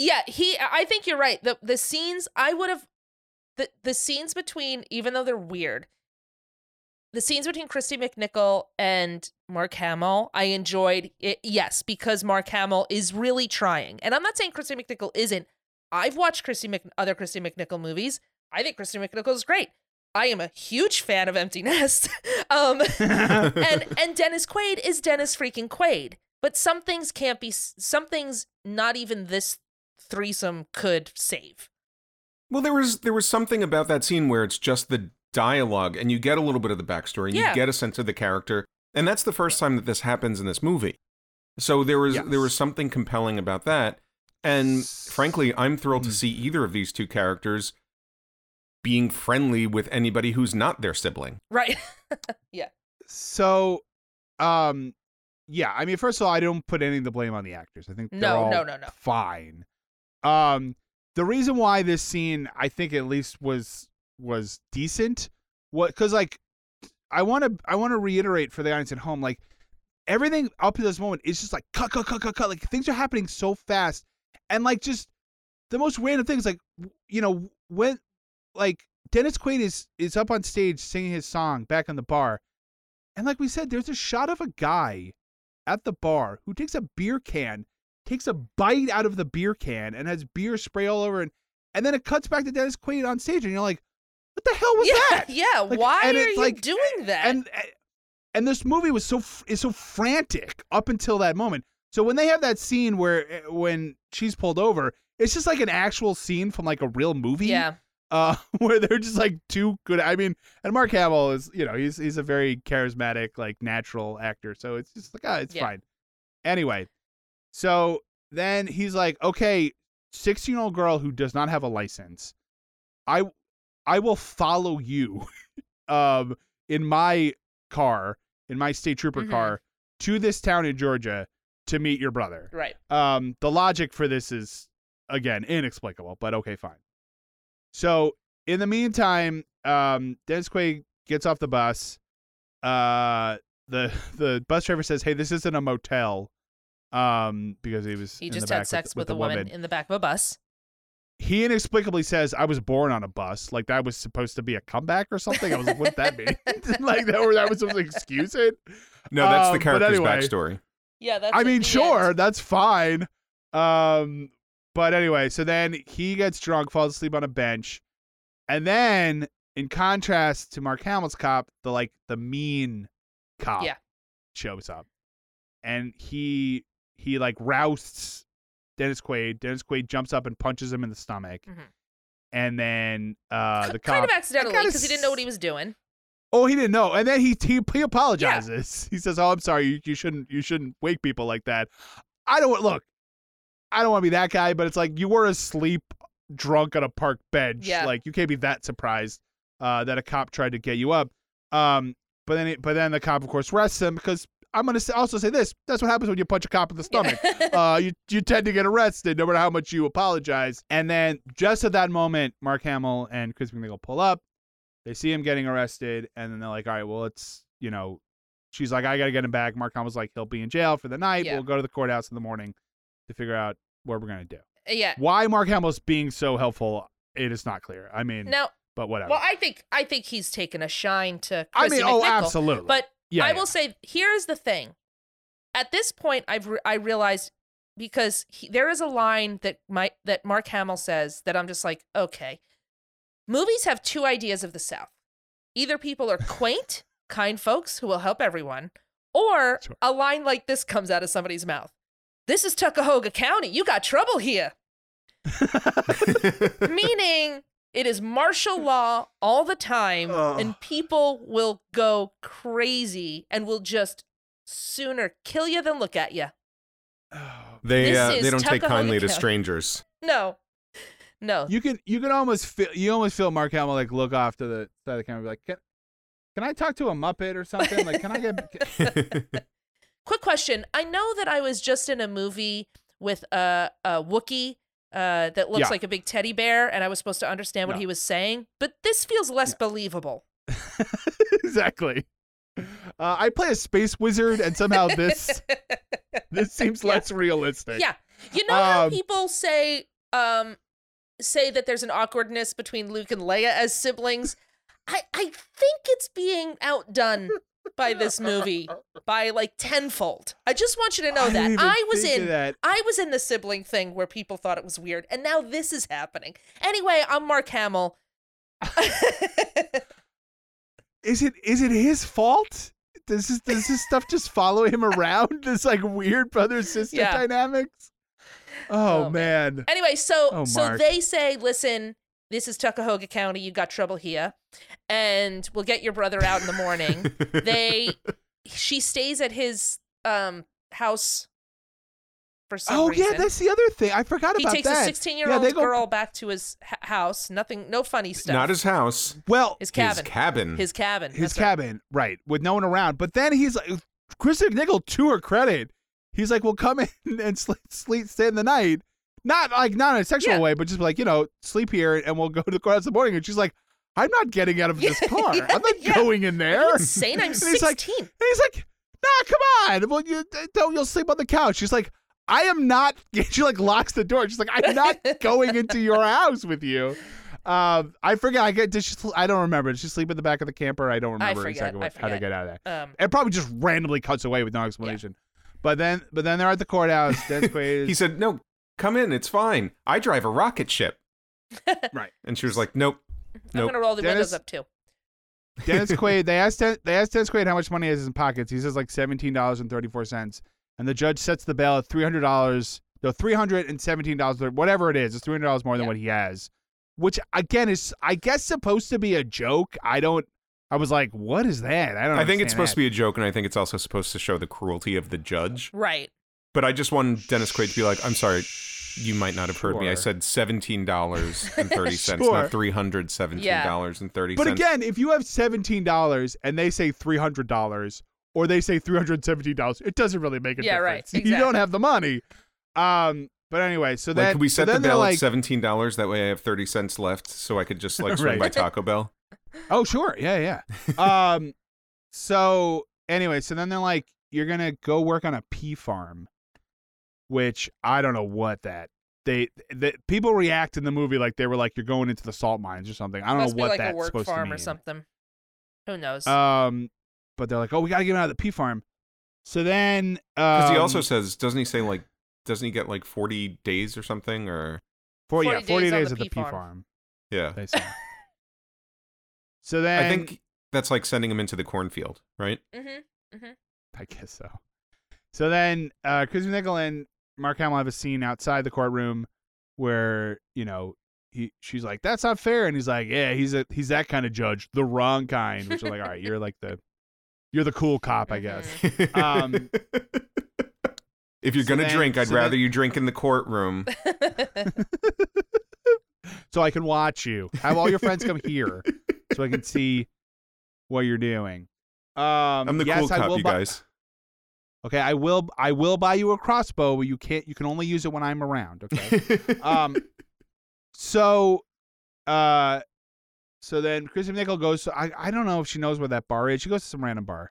Yeah, he. I think you're right. the The scenes I would have, the the scenes between, even though they're weird, the scenes between Kristy McNichol and Mark Hamill, I enjoyed. It, yes, because Mark Hamill is really trying, and I'm not saying Kristy McNichol isn't. I've watched Kristy Mc, other Kristy McNichol movies. I think Kristy McNichol is great. I am a huge fan of Empty <laughs> Nest. um, and <laughs> and Dennis Quaid is Dennis freaking Quaid. But some things can't be. Some things not even this threesome could save. Well, there was there was something about that scene where it's just the dialogue, and you get a little bit of the backstory, and Yeah. you get a sense of the character, and that's the first time that this happens in this movie. So there was Yes. there was something compelling about that, and frankly, I'm thrilled to Mm. see either of these two characters being friendly with anybody who's not their sibling. Right. <laughs> yeah. So, um, yeah. I mean, first of all, I don't put any of the blame on the actors. I think they're No, all no, no, no. fine. Um, the reason why this scene, I think, at least was was decent, what because like, I want to I want to reiterate for the audience at home, like everything up to this moment is just like cut, cut, cut, cut, cut. Like things are happening so fast, and like just the most random things, like you know when like Dennis Quaid is is up on stage singing his song back on the bar, and like we said, there's a shot of a guy at the bar who takes a beer can, takes a bite out of the beer can, and has beer spray all over, and and then it cuts back to Dennis Quaid on stage, and you're like, what the hell was yeah. that? <laughs> Yeah. Like, Why and are you like- doing that? and and this movie was so is so frantic up until that moment. So when they have that scene where eh, when she's pulled over, it's just like an actual scene from like a real movie. yeah. <laughs> uh, where they're just like too good. I mean, and Mark Hamill is, you know, he's he's a very charismatic, like natural actor. So it's just like, ah, it's Yeah. fine. Anyway, so then he's like, okay, sixteen year old girl who does not have a license, I I will follow you, <laughs> um, in my car, in my state trooper Mhm. car, to this town in Georgia to meet your brother. Right. Um, the logic for this is again inexplicable, but okay, fine. So in the meantime, um, Dennis Quaid gets off the bus. Uh, the <laughs> the bus driver says, "Hey, this isn't a motel," um, because he was He in just the back had sex with, with, a woman, in the back of a bus. He inexplicably says, "I was born on a bus." Like that was supposed to be a comeback or something. I was like, "What did that mean?" <laughs> <laughs> like that, or that was supposed to excuse it. No, that's Um, the character's anyway. backstory. Yeah, that's. I mean, sure, end. that's fine. Um, but anyway, so then he gets drunk, falls asleep on a bench, and then, in contrast to Mark Hamill's cop, the like the mean cop Yeah. shows up, and he he like rousts Dennis Quaid. Dennis Quaid jumps up and punches him in the stomach, Mhm. and then uh K- the cop kind of accidentally kinda because he didn't know what he was doing. Oh, he didn't know, and then he he, he apologizes. <laughs> He says, "Oh, I'm sorry. You, you shouldn't you shouldn't wake people like that." I don't look. I don't want to be that guy, but it's like you were asleep, drunk on a park bench. Yeah. Like you can't be that surprised uh, that a cop tried to get you up. Um, but then it, but then the cop, of course, arrests him because I'm gonna also say this. That's what happens when you punch a cop in the stomach. <laughs> uh, you you tend to get arrested no matter how much you apologize. And then just at that moment, Mark Hamill and Chris McNichol pull up. They see him getting arrested, and then they're like, "All right, well, it's you know." She's like, "I gotta get him back." Mark Hamill's like, "He'll be in jail for the night. Yeah. We'll go to the courthouse in the morning to figure out what we're gonna do." yeah. Why Mark Hamill's being so helpful, it is not clear. I mean, Now, but whatever. well, I think I think he's taken a shine to. I mean, oh, absolutely. But yeah, I yeah. will say, here's the thing. At this point, I've re- I realized because he, there is a line that my that Mark Hamill says that I'm just like, okay, movies have two ideas of the South. Either people are <laughs> quaint, kind folks who will help everyone, or Sure. a line like this comes out of somebody's mouth. This is Tuckahoga County. You got trouble here. <laughs> Meaning it is martial law all the time, Ugh. and people will go crazy and will just sooner kill you than look at you. They This uh, is they don't take Tuckahoga kindly to County. strangers. No, no. you can you can almost feel you almost feel Mark Hamill like look off to the side of the camera, and be like, "Can can I talk to a Muppet or something? Like, can I get?" <laughs> <laughs> Quick question. I know that I was just in a movie with a, a Wookiee uh, that looks Yeah. like a big teddy bear, and I was supposed to understand what Yeah. he was saying, but this feels less <laughs> believable. exactly. Uh, I play a space wizard, and somehow this <laughs> this seems Yeah. less realistic. Yeah. You know how Um, people say um say that there's an awkwardness between Luke and Leia as siblings? I I think it's being outdone by this movie by like tenfold. I just want you to know I that. I was in that. I was in the sibling thing where people thought it was weird and now this is happening. Anyway, I'm Mark Hamill. <laughs> Is it is it his fault? Does this, does this stuff just follow him around? <laughs> This like weird brother sister Yeah. dynamics. Oh, Oh, man. Anyway, so Oh, so they say, listen, this is Tuckahoga County. You got trouble here, and we'll get your brother out in the morning. they, <laughs> she stays at his um house for some Oh reason. yeah, that's the other thing. I forgot he about that. He takes that. a 16 year Yeah, old they go- girl back to his h- house. Nothing, no funny stuff. Not his house. Well, his cabin. His cabin. His cabin. his that's right. cabin, right. with no one around. But then he's like, Chris Nickel, to her credit, he's like, "Well, come <laughs> in and sleep, sleep, stay in the night." Not like not in a sexual Yeah. way, but just like you know, sleep here, and we'll go to the courthouse in the morning. And she's like, "I'm not getting out of this <laughs> Yeah, car. I'm not yeah. going in there." Are you <laughs> insane? I'm And he's like- 16. And he's like, "Nah, come on. Well, you don't. You'll sleep on the couch." She's like, "I am not." <laughs> She like locks the door. She's like, "I'm not going into your house with you." Um, I forget. I get. Did she? I don't remember. Did she sleep in the back of the camper? I don't remember forget, exactly I what, how to get out of there. Um, It probably just randomly cuts away with no explanation. But then, but then they're at the courthouse. Dennis Quaid. He said, "No, come in. It's fine. I drive a rocket ship." <laughs> right. And she was like, "Nope, I'm nope." gonna roll the Dennis- windows up too. Dennis <laughs> Quaid. They asked. They asked Dennis Quaid how much money he has in his pockets. He says like seventeen dollars and thirty four cents. And the judge sets the bail at three hundred dollars. No, three hundred and seventeen dollars. Whatever it is, it's three hundred dollars more than Yeah. what he has. which again is I guess supposed to be a joke. I don't. I was like, what is that? I don't. I think it's supposed to be. be a joke, and I think it's also supposed to show the cruelty of the judge. Right. But I just wanted Dennis Quaid to be like, "I'm sorry, you might not have heard me. I said seventeen dollars and <laughs> thirty cents, Sure. not three hundred seventeen dollars and thirty But again, if you have seventeen dollars and they say three hundred dollars, or they say three hundred seventeen dollars, it doesn't really make a Yeah, right. difference. <laughs> You don't have the money. Um. But anyway, so like, then could we so set the then they're bill like, at seventeen dollars? That way, I have thirty cents left, so I could just like <laughs> swing Right. by Taco Bell. Oh, sure. Yeah, yeah. um, so anyway, so then they're like, you're gonna go work on a pea farm, which I don't know what that they the people react in the movie like they were like you're going into the salt mines or something. I don't Must know what be like that's a work supposed to farm mean. or something. Who knows? Um, but they're like, oh, we gotta get him out of the pea farm. So then, Because um, he also says, doesn't he say like, doesn't he get like forty days or something? Or for, yeah, 40 days days at the pea pea farm. farm. yeah, They <laughs> say. so then I think that's like sending him into the cornfield, right? mm-hmm. I guess so. So then, uh, Chris Nickel and Mark Hamill have a scene outside the courtroom where you know he she's like, "That's not fair," and he's like, "Yeah, he's a he's that kind of judge, the wrong kind." Which is like, all right, you're like the you're the cool cop, I guess. Um, <laughs> if you're so gonna then- drink, I'd so then- rather you drink in the courtroom. <laughs> <laughs> so I can watch you. Have all your friends come here, so I can see what you're doing. Um, I'm the yes, cool I cop, will you bu- guys. Okay, I will. I will buy you a crossbow, but you can't. You can only use it when I'm around. Okay. <laughs> um. So, uh, so then Kristen Nickel goes. To, I I don't know if she knows where that bar is. She goes to some random bar,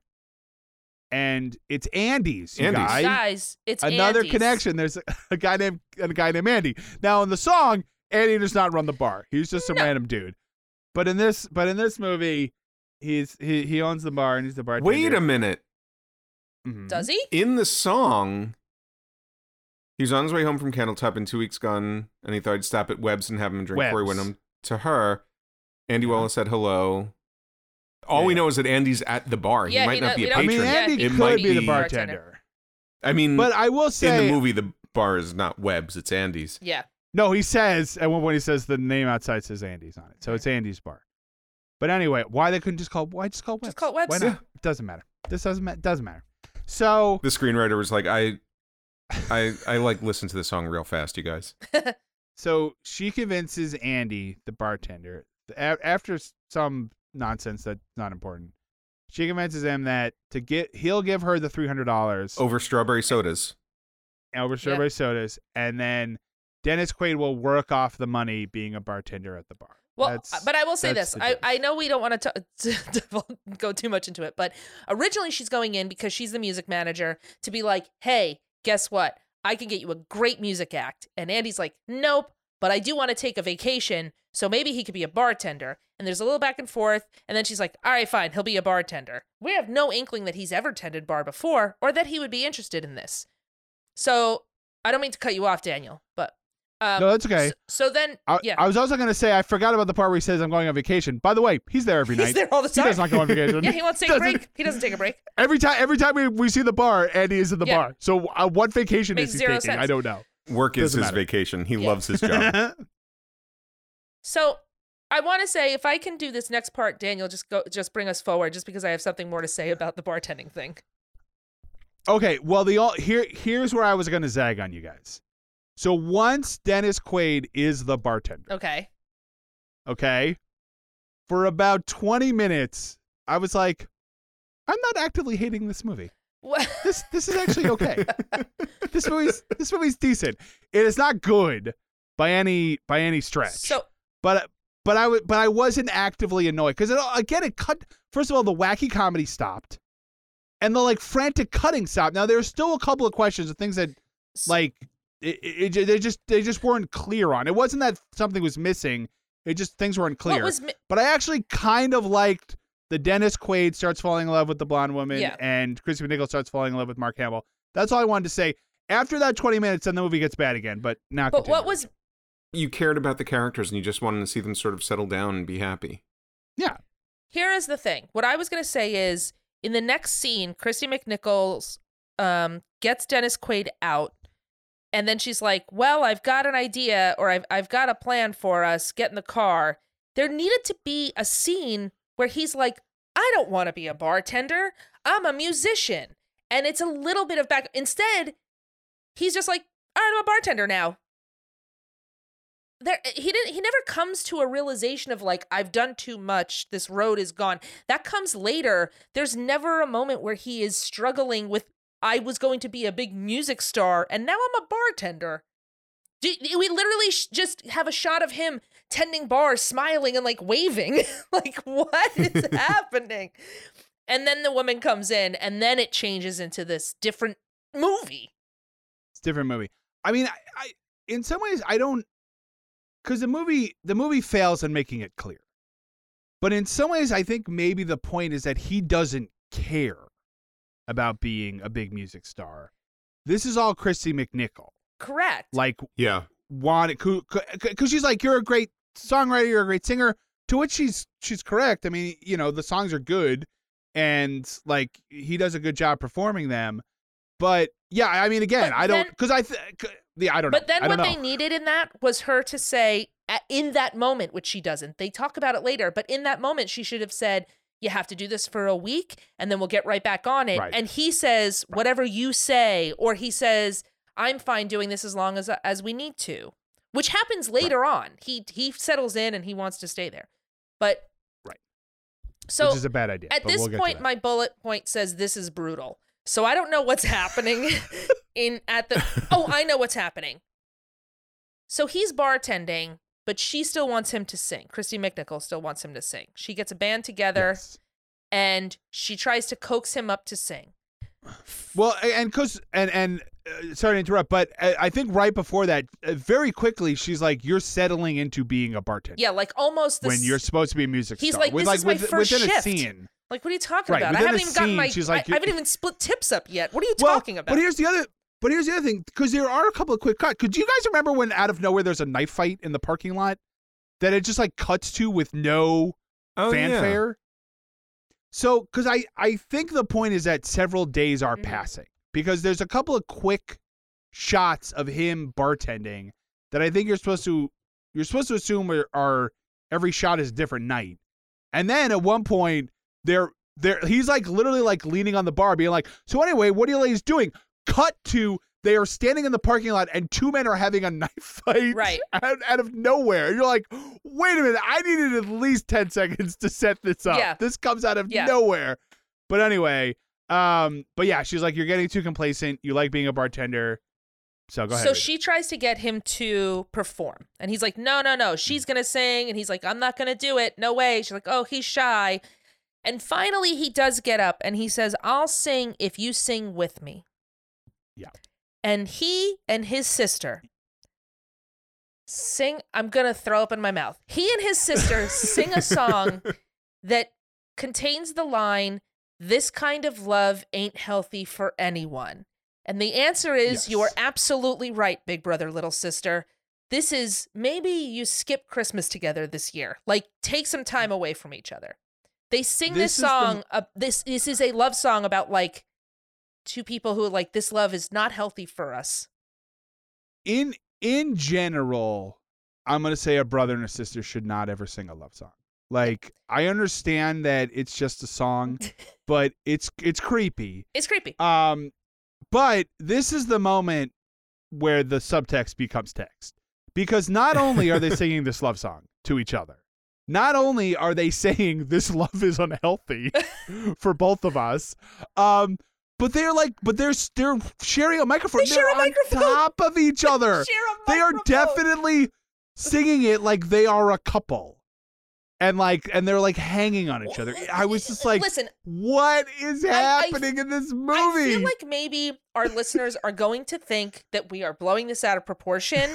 and it's Andy's. You Andy's. guys. Guys, it's Another Andy's. connection. There's a, <laughs> a guy named a guy named Andy. Now in the song, Andy does not run the bar. He's just some No. random dude. But in this, but in this movie, he's he he owns the bar and he's the bartender. Wait a minute. Mhm. Does he? In the song, he's on his way home from Candletop in Two Weeks Gone, and he thought he'd stop at Webb's and have him drink before he went home to her. Andy Wallace said hello. All Yeah, we know is that Andy's at the bar. Yeah, he might he not don't- be a don't- I mean, patron. Yeah, Andy he could might be the be- bartender. I mean, But I will say in the movie, the bar is not Webb's; it's Andy's. Yeah. no, he says at one point he says the name outside says Andy's on it, so it's Andy's bar. But anyway, why they couldn't just call? Why just call Webb's? Just call it Webb's. Why not? Yeah. It doesn't matter. This doesn't ma- doesn't matter. So The screenwriter was like, "I, I, I like listen to the song real fast, you guys." <laughs> So she convinces Andy, the bartender, after some nonsense that's not important. She convinces him that to get he'll give her the three hundred dollars Over strawberry sodas. over strawberry sodas, and then Dennis Quaid will work off the money being a bartender at the bar. Well, That's- but I will say this. I. I know we don't want <laughs> to, to go too much into it, but originally she's going in because she's the music manager to be like, hey, guess what? I can get you a great music act. And Andy's like, nope, but I do want to take a vacation. So maybe he could be a bartender. And there's a little back and forth. And then she's like, all right, fine, he'll be a bartender. We have no inkling that he's ever tended bar before or that he would be interested in this. So I don't mean to cut you off, Daniel, but. Um, No, that's okay. So, so then, I, yeah. I was also going to say I forgot about the part where he says I'm going on vacation. By the way, he's there every night. He's there all the time. He time. does not go on vacation. <laughs> Yeah, he wants to take a Doesn't- break. He doesn't take a break. Every time, every time we, we see the bar, Andy is in the Yeah. bar. So uh, what vacation Makes is he taking? sense. I don't know. Work is Doesn't his matter. vacation. He Yeah. loves his job. <laughs> So I want to say if I can do this next part, Daniel, just go, just bring us forward, just because I have something more to say about the bartending thing. Okay, well the all here here's where I was gonna zag on you guys. So once Dennis Quaid is the bartender, Okay. okay, for about twenty minutes, I was like, I'm not actively hating this movie. What? This this is actually okay. <laughs> this movie's this movie's decent. It is not good by any by any stretch. So but but I would but I wasn't actively annoyed because it again it cut. First of all, the wacky comedy stopped, and the like frantic cutting stopped. Now there's still a couple of questions of things that like it, it, it- they just they just weren't clear on. It wasn't that something was missing. It just things weren't clear. was mi- but I actually kind of liked the Dennis Quaid starts falling in love with the blonde woman, Yeah. and Christopher Nichols starts falling in love with Mark Hamill. That's all I wanted to say. After that 20 minutes, then the movie gets bad again. But now, but what was you cared about the characters and you just wanted to see them sort of settle down and be happy. Yeah, here is the thing. What I was gonna say is in the next scene, Kristy McNichols um gets Dennis Quaid out, And then she's like, "Well, I've got an idea or I've I've got a plan for us. Get in the car." There needed to be a scene where he's like, "I don't want to be a bartender. I'm a musician." And it's a little bit of back instead, he's just like, "All right, I'm a bartender now." There he didn't he never comes to a realization of like I've done too much. This road is gone. That comes later. There's never a moment where he is struggling with I was going to be a big music star and now I'm a bartender. Do, we literally sh- just have a shot of him tending bars, smiling and like waving. <laughs> like, what is <laughs> happening? And then the woman comes in, and then it changes into this different movie. It's a different movie. I mean, I, I in some ways I don't because the movie the movie fails in making it clear. But in some ways, I think maybe the point is that he doesn't care about being a big music star. This is all Kristy McNichol. Correct. Like Yeah. wanted because she's like you're a great songwriter, you're a great singer. To which she's she's correct. I mean, you know, the songs are good, and like he does a good job performing them. But yeah, I mean, again, But I don't because I th- c- yeah, I don't know. But then I what don't they know. needed in that was her to say in that moment, which she doesn't. They talk about it later, but in that moment, she should have said, "You have to do this for a week, and then we'll get right back on it." Right. And he says, "Whatever you say," or he says, "I'm fine doing this as long as as we need to," which happens later on. He he settles in and he wants to stay there, but Right. So which is a bad idea. at this we'll point, my bullet point says this is brutal. So I don't know what's happening <laughs> in at the. Oh, I know what's happening. So he's bartending, but she still wants him to sing. Kristy McNichol still wants him to sing. She gets a band together Yes. and she tries to coax him up to sing. Well, and because and and uh, sorry to interrupt, but uh, I think right before that, uh, very quickly, she's like, "You're settling into being a bartender." Yeah, like almost this. when you're supposed to be a music He's star. like, With, "This is my with- first within shift." a scene. like, what are you talking Right, about? I haven't even gotten my. she's like, I, I haven't even split tips up yet. What are you Well, talking about? But here's the other. But here's the other thing, because there are a couple of quick cuts. Could you guys remember when out of nowhere there's a knife fight in the parking lot that it just like cuts to with no Oh yeah. fanfare? So, because I I think the point is that several days are Mhm. passing because there's a couple of quick shots of him bartending that I think you're supposed to you're supposed to assume are, are every shot is a different night, and then at one point there there he's like literally like leaning on the bar being like, so anyway, what are you ladies doing? Cut to they are standing in the parking lot and two men are having a knife <laughs> fight Right. out, out of nowhere. You're like, wait a minute, I needed at least 10 seconds to set this up. Yeah. This comes out of Yeah. nowhere. But anyway, um, but yeah, she's like, you're getting too complacent. You like being a bartender. So go ahead. So she tries to get him to perform. And he's like, no, no, no. She's Mm. going to sing. And he's like, I'm not going to do it. No way. She's like, oh, he's shy. And finally, he does get up and he says, I'll sing if you sing with me. Yeah. And he and his sister sing. I'm going to throw up in my mouth. He and his sister sing a song <laughs> that contains the line, This kind of love ain't healthy for anyone. And the answer is you are absolutely right, big brother, little sister. This is maybe you skip Christmas together this year. Like take some time away from each other. They sing this, This is the- song. uh, this this is a love song about like two people who are like this love is not healthy for us. in in general, I'm gonna say a brother and a sister should not ever sing a love song. Like I understand that it's just a song, <laughs> but it's it's creepy. It's creepy. Um, but this is the moment where the subtext becomes text because not only are they <laughs> singing this love song to each other, not only are they <laughs> saying this love is unhealthy for both of us, um, but they're like, but they're they're sharing a microphone. They share They're a on microphone. top of each <laughs> other. Share a they are definitely singing it like they are a couple. And like, and they're like hanging on each other. I was just like, listen, what is I- happening in this movie? I feel like maybe our listeners are going to think that we are blowing this out of proportion.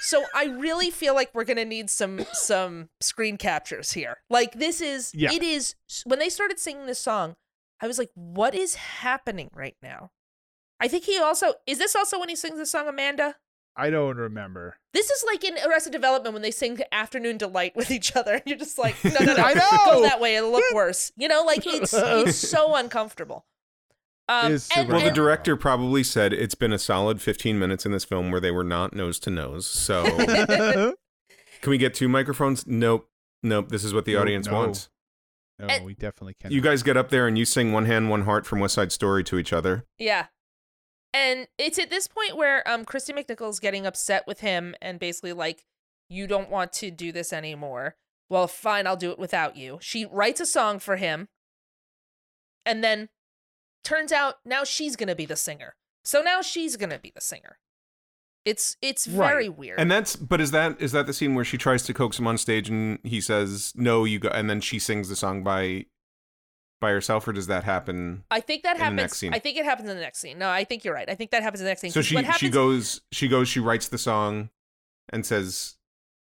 so I really feel like we're going to need some some screen captures here. Like this is Yeah. it is when they started singing this song, I was like what is happening right now? I think he also is this also when he sings the song Amanda? I don't remember. This is like in Arrested Development when they sing Afternoon Delight with each other. You're just like, no, no, <laughs> no. I Go that way. It'll look worse. You know, like it's it's <laughs> so uncomfortable. Um, is and- super Well, the and- director probably said it's been a solid 15 minutes in this film where they were not nose to nose. So, <laughs> can we get two microphones? Nope. Nope. This is what the Nope, audience no. wants. No, And- we definitely can. You guys get up there and you sing One Hand, One Heart from West Side Story to each other. Yeah. And it's at this point where um Kristy McNichol's getting upset with him and basically like, you don't want to do this anymore. Well, fine, I'll do it without you. She writes a song for him. And then turns out now she's gonna be the singer. So now she's gonna be the singer. It's it's Right. very weird. And that's, but is that is that the scene where she tries to coax him on stage and he says no, you go, and then she sings the song by by herself, or does that happen? I think that in the happens. next scene. I think it happens in the next scene. No, I think you're right. I think that happens in the next scene. So she what she goes she goes she writes the song and says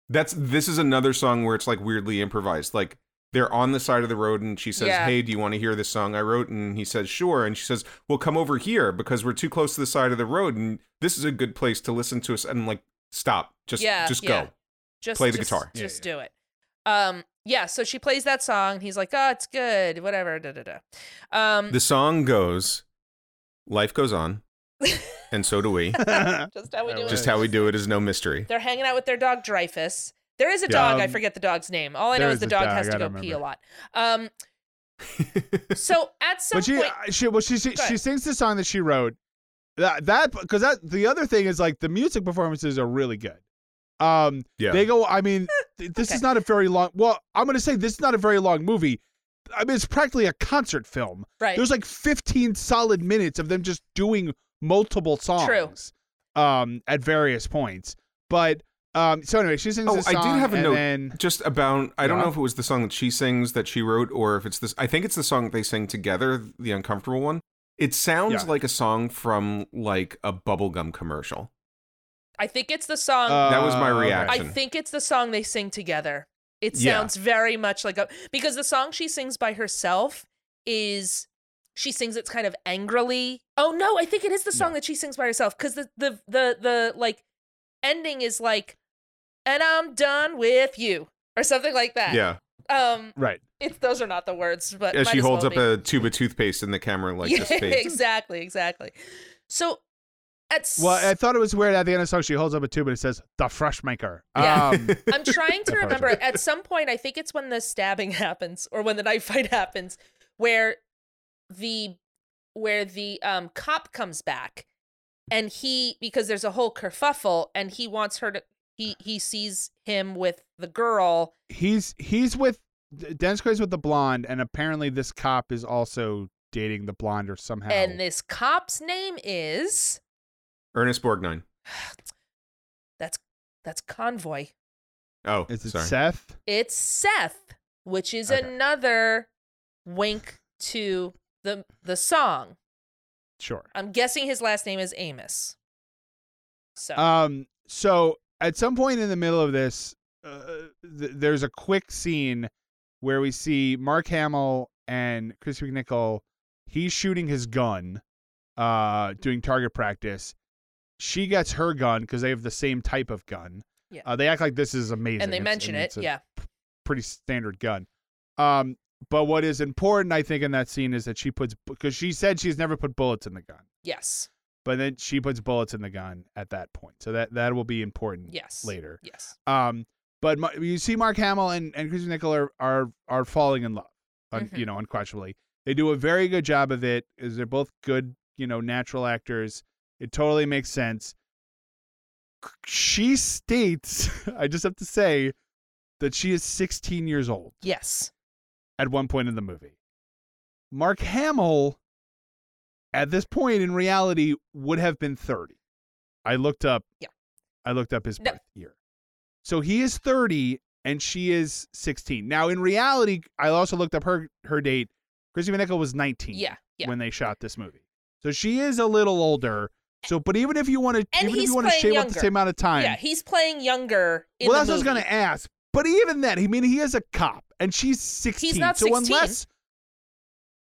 that's this is another song where it's like weirdly improvised like they're on the side of the road and she says Yeah. hey do you want to hear this song i wrote and he says sure and she says well come over here because we're too close to the side of the road and this is a good place to listen to us and I'm like stop just Yeah, just yeah. go just Play the just- guitar. Just yeah. do it. Um, yeah. So she plays that song. He's like, "Oh, it's good. Whatever." Da da da. Um, the song goes life goes on and so do we <laughs> just how we do it. just how we do it is no mystery They're hanging out with their dog Dreyfus. There is a Yeah, dog. I um, forget the dog's name. All I know there is is the dog dog, has to go don't pee a lot. Um, <laughs> so at some but she, point, she, well, she, she, she sings the song that she wrote. That that because that the other thing is like the music performances are really good. Um, yeah they go. I mean, <laughs> th- this okay. is not a very long. Well, I'm gonna say this is not a very long movie. I mean, it's practically a concert film. right? There's like 15 solid minutes of them just doing multiple songs. Um, at various points. But um, so anyway, she sings Oh, this I did have a note Then, just about I don't know if it was the song that she sings that she wrote or if it's this I think it's the song that they sing together, the uncomfortable one. It sounds Yeah. like a song from like a bubblegum commercial. I think it's the song. That was my reaction. I think it's the song they sing together. It Yeah. sounds very much like a because the song she sings by herself is she sings it's kind of angrily. Oh no, I think it is the song No. that she sings by herself because the the the the like ending is like, and I'm done with you or something like that. Yeah. Um, Right. it's those are not the words, but As she holds well up be. a tube of toothpaste in the camera like just yeah, fades. <laughs> exactly, exactly. So at Well, I thought it was weird at the end of the song. She holds up a tube and it says "the fresh maker." Yeah. Um, <laughs> I'm trying to remember. At some point, I think it's when the stabbing <laughs> happens or when the knife fight happens, where the where the um cop comes back, and he because there's a whole kerfuffle, and he wants her to. He he sees him with the girl. he's he's with Dennis Quaid's with the blonde, and apparently this cop is also dating the blonde or somehow. And this cop's name is Ernest Borgnine. <sighs> that's that's Convoy. Oh, is it sorry. Seth? It's Seth, which is Okay. another wink to the the song. Sure. I'm guessing his last name is Amos. So Um. So at some point in the middle of this, uh, th- there's a quick scene where we see Mark Hamill and Chris McNichol. He's shooting his gun, uh, doing target practice. She gets her gun because they have the same type of gun. Yeah. Uh, they act like this is amazing. and they It's- mention it, it's a yeah. pretty standard gun. Um, but what is important, I think, in that scene is that she puts because she said she's never put bullets in the gun, Yes. But then she puts bullets in the gun at that point. So that that will be important Yes. later. Yes. Um, but you see, Mark Hamill and and Chris Nickel are are are falling in love, un, Mhm. you know, unquestionably. They do a very good job of it. Is they're both good, you know, natural actors. It totally makes sense. She states, <laughs> I just have to say, that she is 16 years old Yes. at one point in the movie. Mark Hamill, at this point in reality, would have been 30. I looked up. Yeah. I looked up his No. birth year. So he is 30 and she is 16. Now, in reality, I also looked up her her date. Chrissy Nickel was 19 Yeah. Yeah. when they shot this movie. So she is a little older. So, but even if you want to, And even if you want to shave up the same amount of time, Yeah. He's playing younger in well, that's what I was going to ask. But even then, I mean, he is a cop, and she's sixteen. He's not so 16. unless,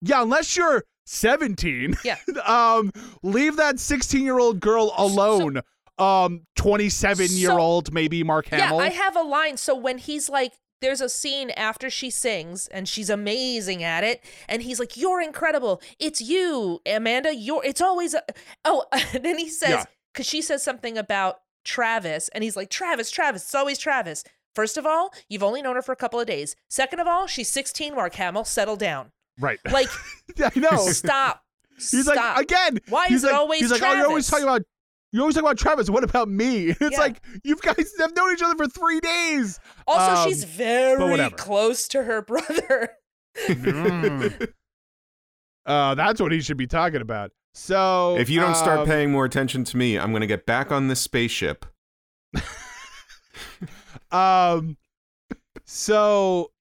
yeah, unless you're seventeen, Yeah. <laughs> um, leave that sixteen-year-old girl alone. um, twenty-seven-year-old maybe Mark Hamill. Yeah. I have a line. So when he's like, there's a scene after she sings and she's amazing at it and he's like you're incredible it's you amanda you're it's always a oh and <laughs> then he says Yeah. because she says something about travis and he's like travis travis it's always travis first of all you've only known her for a couple of days second of all she's 16 mark hamill settle down Right. <laughs> like <laughs> I know. stop <laughs> He's stop. like again. Why he's is it like, always He's like, oh, you're always talking about. You always talk about Travis. What about me? It's Yeah. like you guys have known each other for three days. also Um, she's very close to her brother Mm. uh, that's what he should be talking about. So If you don't start um, paying more attention to me, I'm going to get back on this spaceship. Um, so it,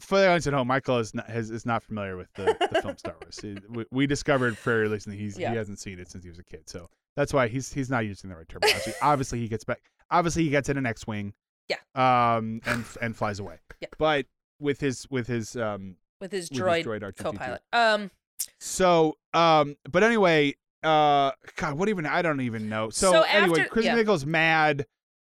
for the audience at home, Michael is not has, is not familiar with the, the film Star Wars. <laughs> We, we discovered very recently he's Yeah. he hasn't seen it since he was a kid, so that's why he's he's not using the right terminology. <laughs> obviously, he gets back. Obviously, he gets in an X-wing. Yeah. Um, <laughs> and and flies away. Yeah. But with his with his um with his With his droid, droid R2D2. co-pilot um so um but anyway uh God what even I don't even know. So, So anyway, after- Kristen yeah. Nichols mad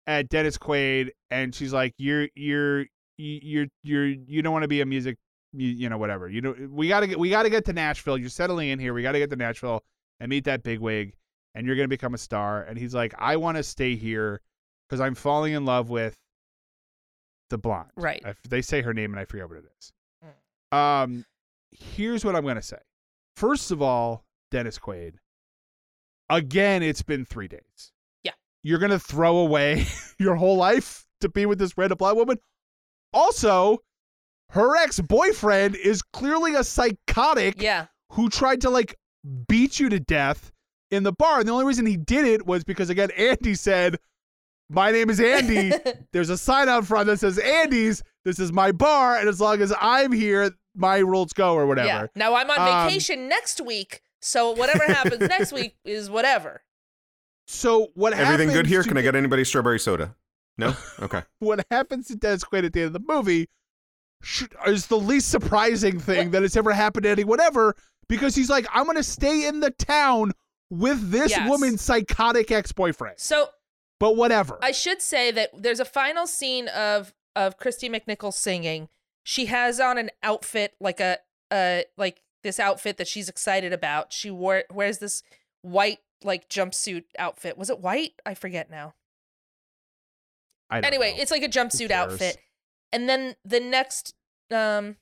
at Dennis Quaid and she's like you're you're you're you're you don't want to be a music you, you know whatever. You know we got to get we got to get to Nashville. You're settling in here. We got to get to Nashville and meet that bigwig and you're going to become a star and he's like I want to stay here cuz I'm falling in love with the blonde. Right. I, they say her name and I forget what it is. Mm. Um here's what I'm going to say. First of all, Dennis Quaid. Again, it's been 3 days. Yeah. You're going to throw away <laughs> your whole life to be with this random black woman? Also, her ex-boyfriend is clearly a psychotic yeah who tried to like beat you to death in the bar. And the only reason he did it was because again, Andy said, My name is Andy. <laughs> There's a sign out front that says Andy's. This is my bar, and as long as I'm here, my rules go or whatever. yeah now i'm on Um, vacation next week so whatever happens next week <laughs> is whatever So what happens? Everything good here? Can I get anybody strawberry soda? No? <laughs> Okay. what happens to Dennis Quaid at the end of the movie sh- is the least surprising thing that has ever happened to anyone ever because he's like, I'm gonna stay in the town with this Yes. woman's psychotic ex-boyfriend. so But whatever. I should say that there's a final scene of of Kristy McNichol singing. She has on an outfit like a uh like this outfit that she's excited about. She wore wears this white like jumpsuit outfit. Was it white? I forget now. Anyway, know. it's like a jumpsuit outfit. And then the next um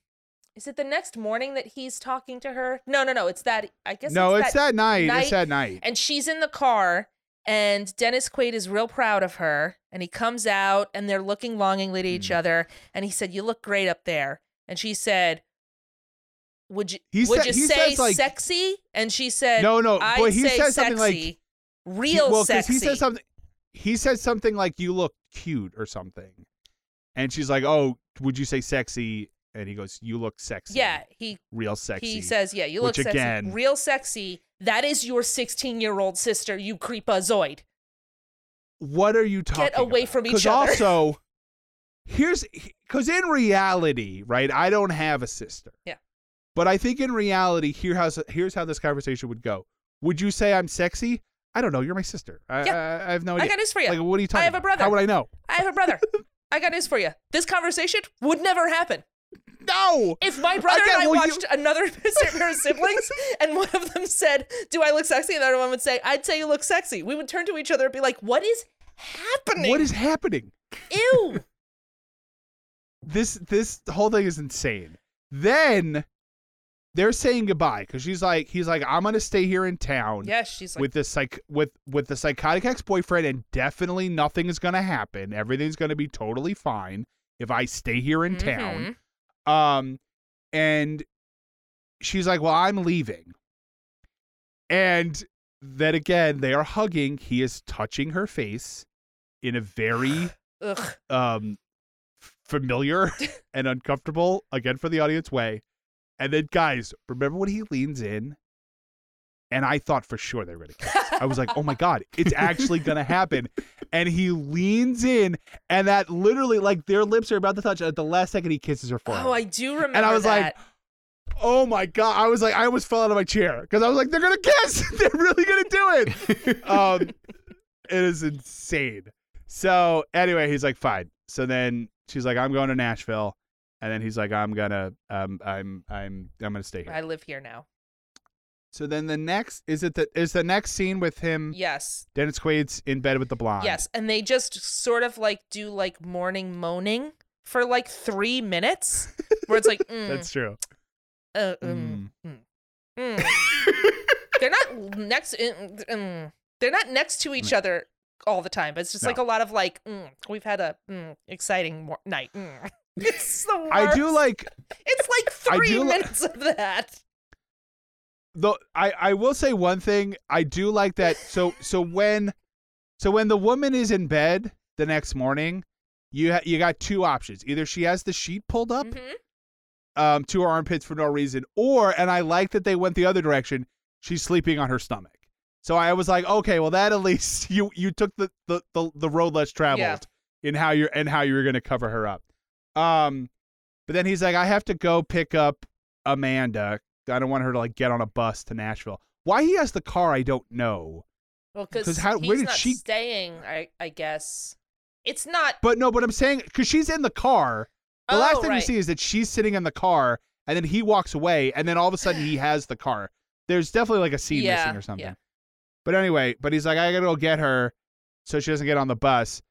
is it the next morning that he's talking to her? No, no, no. It's that I guess no, it's, it's that night. night, It's that night. and she's in the car and Dennis Quaid is real proud of her and he comes out and they're looking longingly to Hmm. each other and he said you look great up there and she said would you He would said- you say like- sexy and she said No, no, I'd but he say says something like- sexy, real well, sexy he says something. He says something like "you look cute" or something, and she's like, "Oh, would you say sexy?" And he goes, "You look sexy." yeah he real sexy. he says yeah you look Which sexy again- real sexy that is your 16 year old sister you creepazoid "What are you talking?" Get away about? from each other. Also, here's because in reality, right? I don't have a sister. Yeah. But I think in reality, here how's here's how this conversation would go. Would you say I'm sexy? I don't know. You're my sister. I, Yeah. I, I have no idea. I got news for you Like, what are you talking? I have a brother. How would I know? I have a brother <laughs> I got news for you this conversation would never happen No. If my brother and I well, you- watched another <laughs> pair of siblings, <laughs> and one of them said, "Do I look sexy?" and the other one would say, "I'd say you look sexy," we would turn to each other and be like, "What is happening? What is happening? ew?" this this whole thing is insane. Then they're saying goodbye because she's like, he's like, I'm gonna stay here in town yes, she's like, with the psych with with the psychotic ex boyfriend, and definitely nothing is gonna happen. Everything's gonna be totally fine if I stay here in town. Mhm. Um, and she's like, well, I'm leaving. And then again, they are hugging. He is touching her face in a very <sighs> um familiar <laughs> and uncomfortable again for the audience way and then guys remember when he leans in? And i thought for sure they were gonna kiss i was like oh my god it's actually gonna happen. And he leans in and that literally like their lips are about to touch at the last second he kisses her forehead. Oh, I do remember. and i was that. like oh my god i was like i almost fell out of my chair because i was like they're gonna kiss! <laughs> They're really gonna do it! <laughs> Um it is insane. So anyway he's like fine. So then she's like, I'm going to Nashville, and then he's like, I'm gonna, um, I'm, I'm, I'm gonna stay here. I live here now. So then the next is it the is the next scene with him? Yes. Dennis Quaid's in bed with the blonde. Yes. And they just sort of like do like morning moaning for like three minutes where it's like, <laughs> mm, that's true. uh, mm, mm, mm. they're not next, mm, mm. they're not next to each other all the time, but it's just like a lot of like, mm, we've had a mm, exciting mor- night. <laughs> It's the worst. I do like It's like three do li- minutes of that. though I, I will say one thing i do like that so so when so when the woman is in bed the next morning you ha- you got two options either she has the sheet pulled up Mhm. um to her armpits for no reason or and i like that they went the other direction she's sleeping on her stomach so i was like okay well that at least <laughs> you you took the the the, the road less traveled Yeah. in how you're and how you were going to cover her up um but then he's like i have to go pick up amanda i don't want her to like get on a bus to nashville why he has the car i don't know Well, 'Cause because how- he's where did she- staying, I, I guess. It's not. but no but i'm saying because she's in the car the oh, last thing right. we see is that she's sitting in the car and then he walks away and then all of a sudden he <sighs> has the car there's definitely like a scene Yeah, missing or something yeah. but anyway but he's like i gotta go get her so she doesn't get on the bus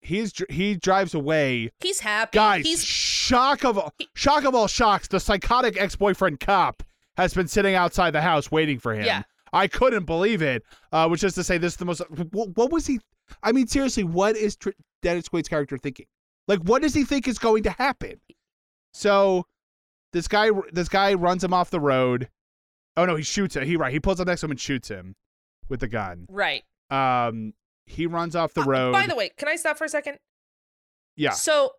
he's he drives away. He's happy. guys He's shock of all shock of all shocks the psychotic ex-boyfriend cop has been sitting outside the house waiting for him. Yeah. i couldn't believe it uh which is to say this is the most what, what was he i mean seriously what is Tr- dennis quaid's character thinking? Like what does he think is going to happen? So this guy this guy runs him off the road. Oh no he shoots him. He right he pulls up next to him and shoots him with the gun. Right. um he runs off the Uh, road By the way, can I stop for a second? yeah So,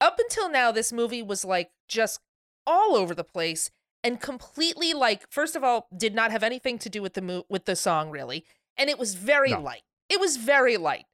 up until now, this movie was like just all over the place and completely like. First of all, did not have anything to do with the mo- with the song really, and it was very No. light. It was very light.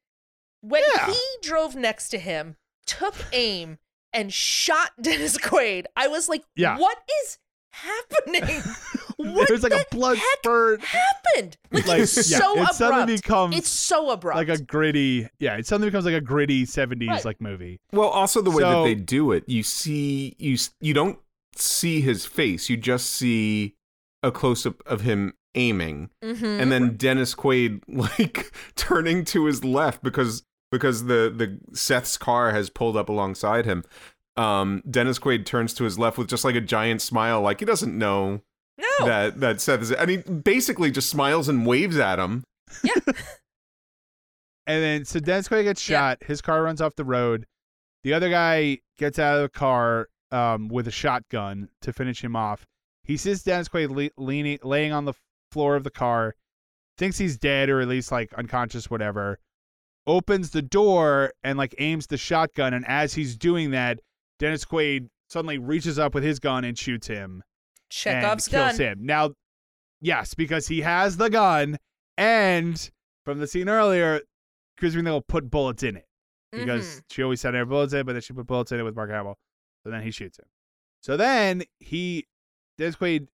When Yeah. he drove next to him, took aim and shot <laughs> Dennis Quaid, I was like, Yeah. "What is happening? <laughs> what there's like the a blood heck spurt happened? Like, like it's yeah, so it abrupt. suddenly becomes it's so abrupt. like a gritty yeah it suddenly becomes like a gritty 70s Right. like movie Well, also the way that they do it, you see you you don't see his face, you just see a close up of him aiming, Mhm. and then Dennis Quaid <laughs> like turning to his left because because the the Seth's car has pulled up alongside him. Um, Dennis Quaid turns to his left with just like a giant smile, like he doesn't know no, that that Seth is. And he basically just smiles and waves at him. Yeah. <laughs> and then so Dennis Quaid gets Yeah. shot his car runs off the road the other guy gets out of the car um, with a shotgun to finish him off he sees Dennis Quaid le- leaning laying on the floor of the car thinks he's dead or at least like unconscious whatever opens the door and like aims the shotgun and as he's doing that Dennis Quaid suddenly reaches up with his gun and shoots him Chekhov's and kills gun. him. Now, yes, because he has the gun, and from the scene earlier, Chris McNeil put bullets in it because Mhm. she always said there were bullets in it, but then she put bullets in it with Mark Hamill. So then he shoots him. So then he, Dennis Quaid,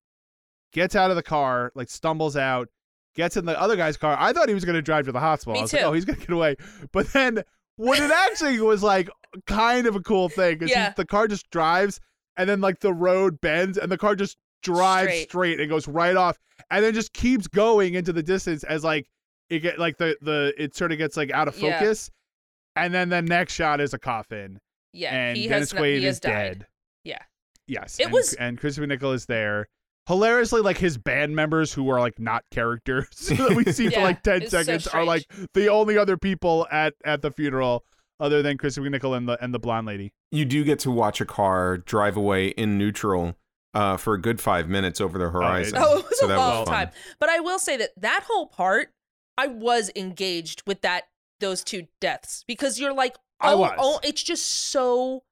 gets out of the car, like stumbles out, gets in the other guy's car. I thought he was going to drive to the hospital. Me I was like, too. oh, he's going to get away. But then what it actually was like kind of a cool thing because Yeah. the car just drives and then like the road bends and the car just drives Straight. straight, and goes right off and then just keeps going into the distance as like it get like the the it sort of gets like out of Yeah. focus and then the next shot is a coffin Yeah, and he Dennis has Quaid he has is died. dead Yeah. yes It and, was- and Kristy McNichol is there hilariously like his band members who are like not characters <laughs> <laughs> that we see for like 10 it's so seconds are like the only other people at at the funeral other than Kristy McNichol and the and the blonde lady You do get to watch a car drive away in neutral uh, for a good five minutes over the horizon. Oh, <laughs> it was So a that was long time. But I will say that that whole part, I was engaged with that those two deaths because you're like, I oh, was. oh it's just so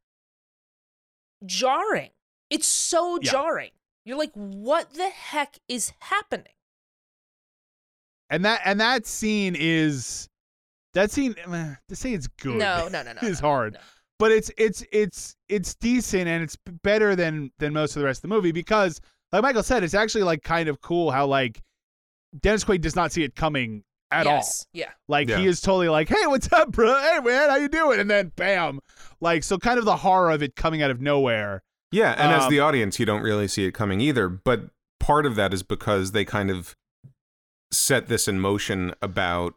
jarring. It's so Yeah. jarring. You're like, what the heck is happening? and that and that scene is that scene eh, to say it's good No, no, no, <laughs> no. It's no, hard no. But it's it's it's it's decent and it's better than than most of the rest of the movie because like michael said it's actually like kind of cool how like dennis quaid does not see it coming at yes. Yeah. Like Yeah. he is totally like, "Hey, what's up, bro? Hey, man, how you doing?" And then bam, like so, kind of the horror of it coming out of nowhere. Yeah, and as Um, the audience, you don't really see it coming either. But part of that is because they kind of set this in motion about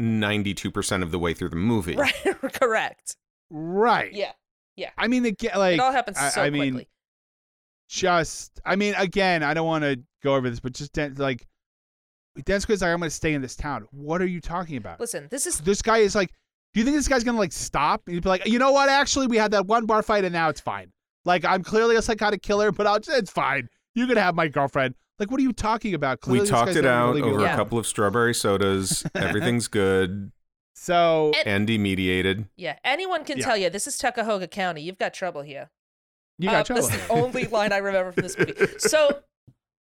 92% of the way through the movie. Right. <laughs> Correct. Right. Yeah. Yeah. I mean, again, like it all happens I, so I mean, quickly. just I mean, again, I don't want to go over this, but just like Dennis Quaid's like, I'm going to stay in this town. What are you talking about? Listen, this is This guy is like, do you think this guy's going to like stop? And he'd be like, you know what? Actually, we had that one bar fight, and now it's fine. Like, I'm clearly a psychotic killer, but I'll, it's fine. You can have my girlfriend. Like, what are you talking about? Clearly, We this talked guy's it out leave me over alone. a couple of strawberry sodas. <laughs> Everything's good. So And- Andy mediated. yeah. Anyone can Yeah. tell you this is Tuckahoga County. You've got trouble here. you Uh, got trouble. That's the only line I remember from this movie. <laughs> So,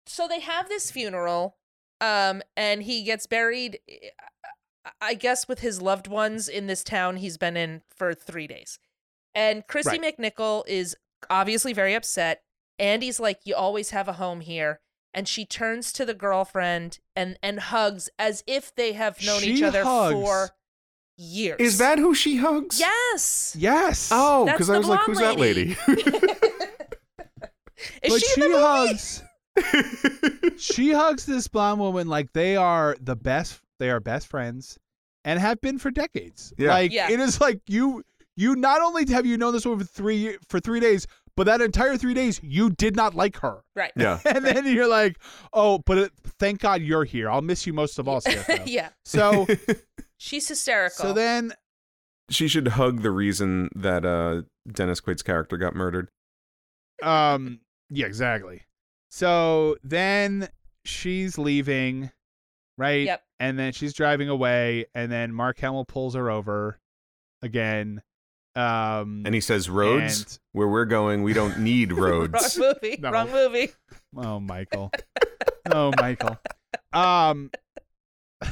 so they have this funeral, um, and he gets buried. I- I guess with his loved ones in this town he's been in for three days, and Kristy McNichol is obviously very upset. Andy's like, "You always have a home here," and she turns to the girlfriend and and hugs as if they have known each other hugs. for years. Is that who she hugs? yes? yes. Oh, because I was like, blonde who's that lady. lady? <laughs> Is but she, she in the movie? hugs. <laughs> she hugs this blonde woman like they are the best. They are best friends and have been for decades. Yeah. Like Yeah. it is like you. You not only have you known this woman for three for three days, but that entire three days you did not like her. Right. yeah. <laughs> And then you're like, oh, but it, thank God you're here. I'll miss you most of all, yeah. So She's hysterical. so then she should hug the reason that uh, Dennis Quaid's character got murdered. Um. Yeah. Exactly. So then she's leaving, right? Yep. And then she's driving away, and then Mark Hamill pulls her over again. Um. And he says, Roads, and- where we're going, we don't need <laughs> roads. Wrong movie. No. Wrong movie. oh, Michael. <laughs> oh, Michael. Um. <laughs>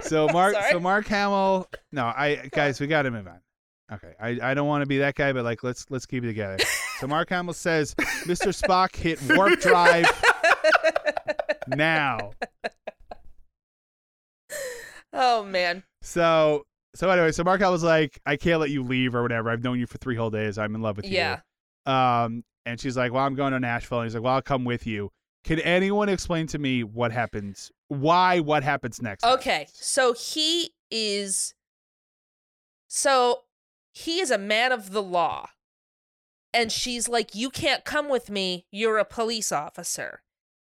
So <laughs> Mark, so Mark Hamill. No, I <laughs> guys, we got to move on. Okay, I, I don't want to be that guy, but like let's let's keep it together. So Mark Hamill says, "Mr. Spock hit warp drive <laughs> now." oh man. So so anyway, so Mark Hamill's like, "I can't let you leave or whatever. I've known you for three whole days. I'm in love with you." Yeah. Um, and she's like, "Well, I'm going to Nashville." And he's like, "Well, I'll come with you." Can anyone explain to me what happens? Why? What happens next? Okay. So he is so he is a man of the law. And she's like, You can't come with me. You're a police officer.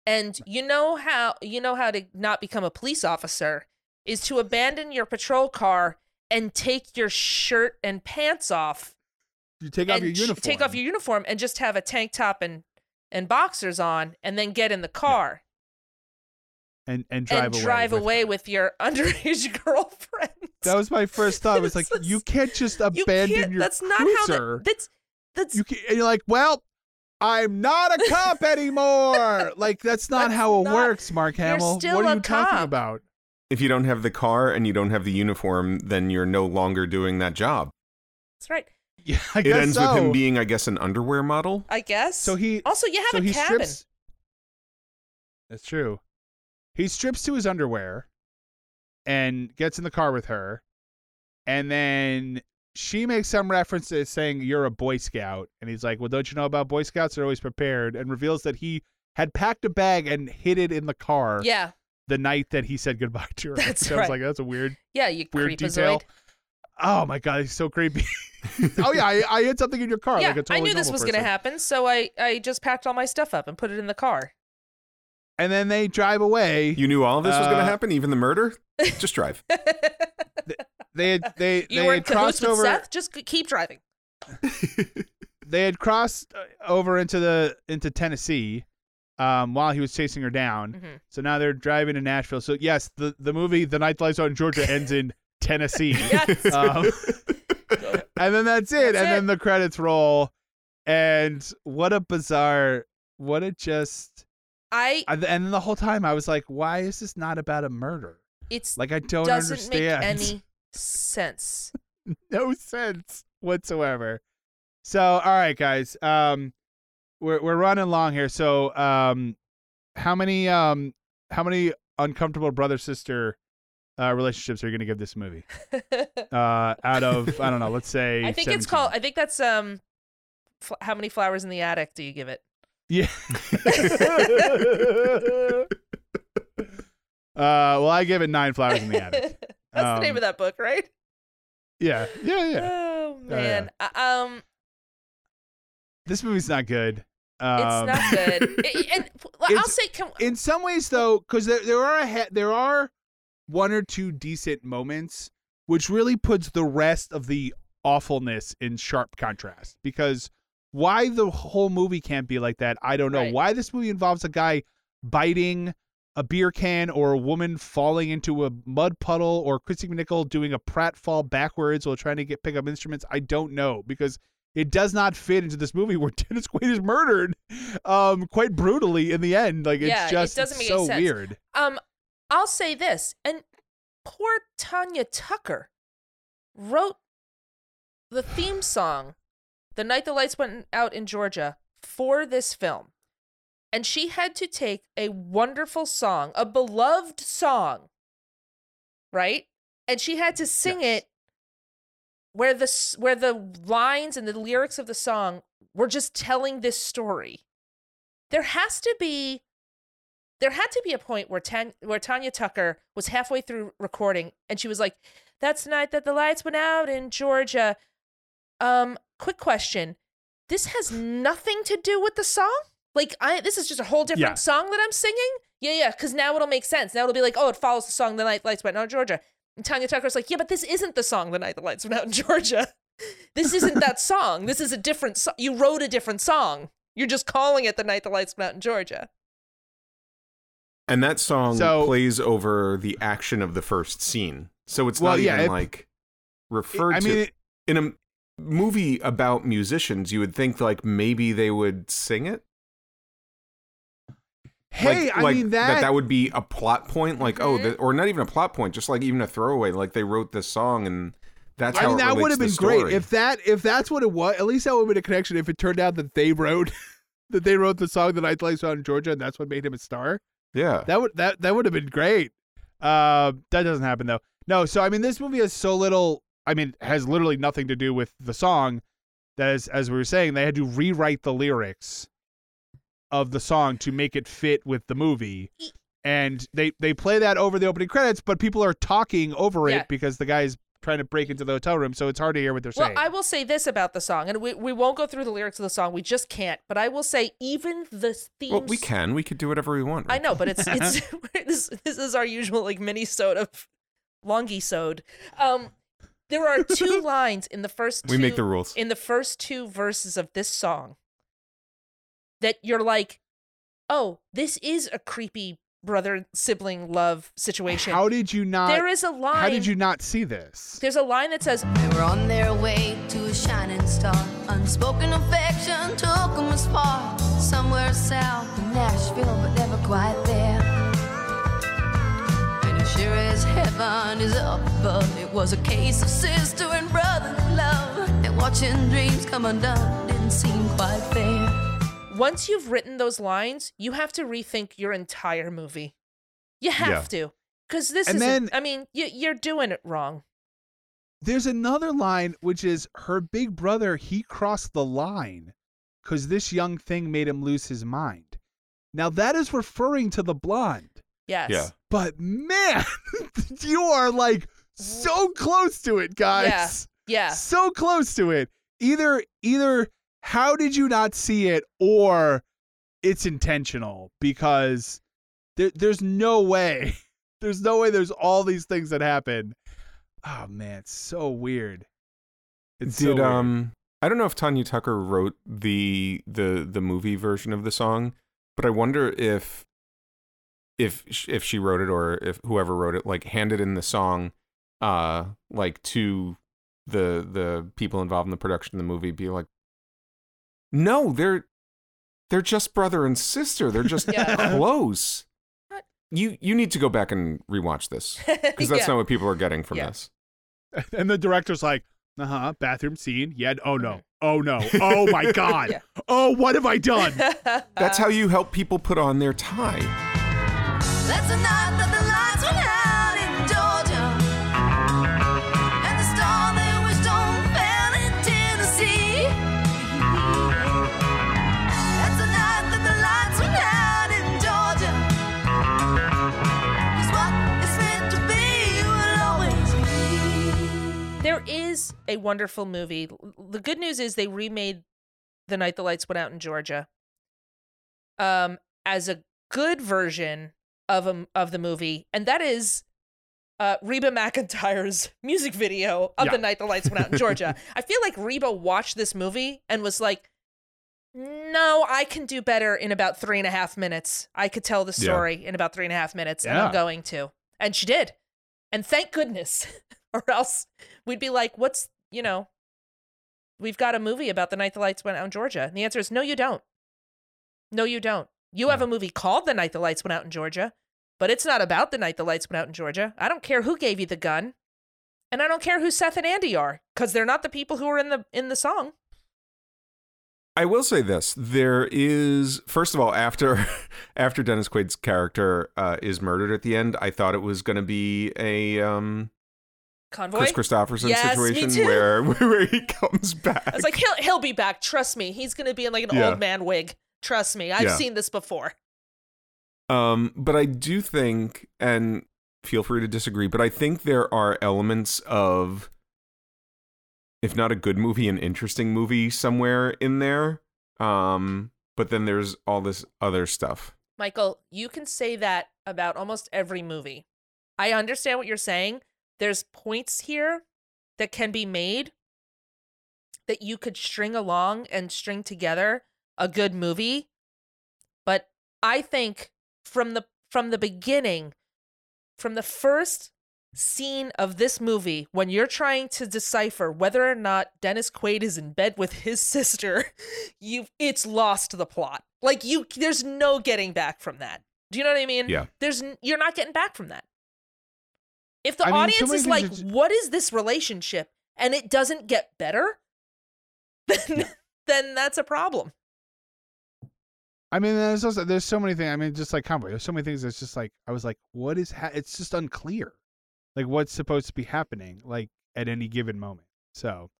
And you know how you know how to not become a police officer is to abandon your patrol car and take your shirt and pants off You take off your uniform. take off your uniform and just have a tank top and and boxers on and then get in the car and and drive and away. drive with away her. with your <laughs> underage girlfriend. That was my first thought. I was like, you can't just You abandon can't- your that's not cruiser. how that, that's that's you can, and you're like, well, I'm not a cop <laughs> anymore. like that's not That's how it not- works, Mark you're Hamill. still what are a you talking cop. about? if you don't have the car and you don't have the uniform, then you're no longer doing that job. that's right. Yeah, I it guess ends so. with him being, I guess, an underwear model. I guess. So he also you have so a he cabin. strips. That's true. He strips to his underwear and gets in the car with her, and then she makes some references saying you're a Boy Scout, and he's like, "Well, don't you know about Boy Scouts? They're always prepared," and reveals that he had packed a bag and hid it in the car Yeah, the night that he said goodbye to her. That's so <laughs> I was like, "That's a weird, yeah, you weird creepazoid. detail." Oh my god, he's so creepy. <laughs> oh yeah, I, I hid something in your car. yeah, like a totally I knew this was person. gonna happen, so I I just packed all my stuff up and put it in the car. And then they drive away. You knew all of this was going Uh, to happen, even the murder? <laughs> Just drive. they had they <laughs> you they had crossed over. Seth. Just keep driving. They had crossed uh, over into the into Tennessee um, while he was chasing her down. Mhm. So now they're driving to Nashville. So yes, the the movie The Night Lights on Georgia ends in Tennessee. <laughs> Yes. Um, <laughs> and then that's it. That's and it. then the credits roll. And what a bizarre, what a just. I And then the whole time I was like, why is this not about a murder? it's Like I don't doesn't understand. make any <laughs> sense. no sense whatsoever. So, all right, guys. Um, we're we're running long here. So, um, how many um how many uncomfortable brother sister uh, relationships are you going to give this movie? <laughs> Uh, out of I don't know, let's say I think it's called. I think that's um. Fl- how many flowers in the attic do you give it? Yeah. <laughs> uh, well, I give it nine flowers in the attic. <laughs> that's the name Um, of that book, right? Yeah, yeah, yeah. Oh yeah. man. Uh, um, This movie's not good. Um, it's not good. I- and I'll say, can, in some ways though because there, there are a he- there are one or two decent moments which really puts the rest of the awfulness in sharp contrast. Because why the whole movie can't be like that i don't know. Right. why this movie involves a guy biting a beer can or a woman falling into a mud puddle or Kristy McNichol doing a pratfall backwards while trying to get pick up instruments I don't know. Because it does not fit into this movie where <laughs> Dennis Quaid is murdered um quite brutally in the end. Like it's Yeah, it just doesn't make so sense. weird. Um, I'll say this, and poor Tanya Tucker wrote the theme song, "The Night the Lights Went Out in Georgia," for this film, and she had to take a wonderful song, a beloved song, right, and she had to sing Yes. it where the where the lines and the lyrics of the song were just telling this story. There has to be there had to be a point where Tan- where Tanya Tucker was halfway through recording and she was like, "That's the night that the lights went out in Georgia." Um, quick question: This has nothing to do with the song. Like, I this is just a whole different Yeah. song that I'm singing. Yeah, yeah, because now it'll make sense. Now it'll be like, oh, it follows the song "The Night the Lights Went Out in Georgia." And Tanya Tucker's like, yeah, but this isn't the song "The Night the Lights Went Out in Georgia." <laughs> This isn't that song. This is a different song. You wrote a different song. You're just calling it "The Night the Lights Went Out in Georgia." And that song So- plays over the action of the first scene. So it's Well, not yeah, even it- like referred I to mean it, in a movie about musicians, you would think like maybe they would sing it. hey like, I like mean that, that would be a plot point, like oh, Mhm. the, or not even a plot point, just like even a throwaway. Like they wrote this song, and that's I mean it that would have been great if that if that's what it was. At least that would have been a connection. If it turned out that they wrote <laughs> that they wrote the song that I Lights in Georgia" and that's what made him a star. Yeah, That would that that would have been great. Uh, that doesn't happen though. No, so I mean, this movie has so little. I mean, has literally nothing to do with the song. That is, as we were saying, they had to rewrite the lyrics of the song to make it fit with the movie. And they they play that over the opening credits, but people are talking over Yeah. it because the guy's trying to break into the hotel room, so it's hard to hear what they're Well, saying. I will say this about the song, and we, we won't go through the lyrics of the song. We just can't. But I will say, even the themes. well, we can, we could do whatever we want. I know, but it's it's <laughs> <laughs> this this is our usual like mini sode of longy sode. Um, there are two <laughs> lines in the first. We make the rules. in the first two verses of this song that you're like, oh, this is a creepy brother sibling love situation. how did you not? there is a line. how did you not see this? There's a line that says, They were on their way to a shining star. Unspoken affection took them as far. Somewhere south of Nashville, but never quite there. And as sure as heaven is up above, it was a case of sister and brother love. And watching dreams come undone didn't seem quite fair. Once you've written those lines, you have to rethink your entire movie. You have Yeah. to. Because this And is, then- I mean, you, you're doing it wrong. There's another line which is her big brother, he crossed the line because this young thing made him lose his mind. Now that is referring to the blonde. Yes. Yeah. But man, <laughs> you are like so close to it, guys. yeah. Yeah. So close to it. Either either how did you not see it or it's intentional because there, there's no way. <laughs> There's no way there's all these things that happen. Oh man, it's so weird. It's so Did weird. um I don't know if Tanya Tucker wrote the the the movie version of the song, but I wonder if if if she wrote it or if whoever wrote it like handed in the song uh like to the the people involved in the production of the movie be like no they're they're just brother and sister they're just <laughs> Yeah. close you you need to go back and rewatch this <laughs> because that's Yeah. not what people are getting from Yeah. this <laughs> and the director's like, Uh huh. Bathroom scene. Yeah. Oh no. Oh no. Oh my God. Yeah. Oh, what have I done? That's how you help people put on their tie. That's the a wonderful movie. The good news is they remade The Night the Lights Went Out in Georgia um as a good version of a, of the movie and that is uh Reba McEntire's <laughs> music video of Yeah. The Night the Lights Went Out in Georgia. <laughs> I feel like Reba watched this movie and was like no, I can do better in about three and a half minutes. I could tell the Yeah. story in about three and a half minutes, and I'm going to. And she did. And thank goodness, <laughs> or else we'd be like, what's, you know, we've got a movie about the night the lights went out in Georgia. And the answer is no, you don't. No, you don't. You have a movie called The Night the Lights Went Out in Georgia, but it's not about the night the lights went out in Georgia. I don't care who gave you the gun. And I don't care who Seth and Andy are, because they're not the people who are in the in the song. I will say this: there is, first of all, after <laughs> after Dennis Quaid's character uh, is murdered at the end, I thought it was going to be a um, Convoy. Kris Kristofferson Yes, situation where <laughs> where he comes back. I was like, he'll he'll be back. Trust me. He's gonna be in like an Yeah. old man wig. Trust me. I've Yeah. seen this before. Um, but I do think, and feel free to disagree, but I think there are elements of, if not a good movie, an interesting movie somewhere in there. Um, but then there's all this other stuff. Michael, you can say that about almost every movie. I understand what you're saying. There's points here that can be made that you could string along and string together a good movie. But I think from the from the beginning, from the first scene of this movie, when you're trying to decipher whether or not Dennis Quaid is in bed with his <laughs> sister, you it's lost the plot. Like you there's no getting back from that. Do you know what I mean? Yeah. There's you're not getting back from that. If the I mean, audience is like, just- "What is this relationship?" and it doesn't get better, <laughs> then then that's a problem. I mean, there's also there's so many things. I mean, just like Convoy, there's so many things that's just like I was like, what is? Ha-? It's just unclear, like what's supposed to be happening, like at any given moment. So,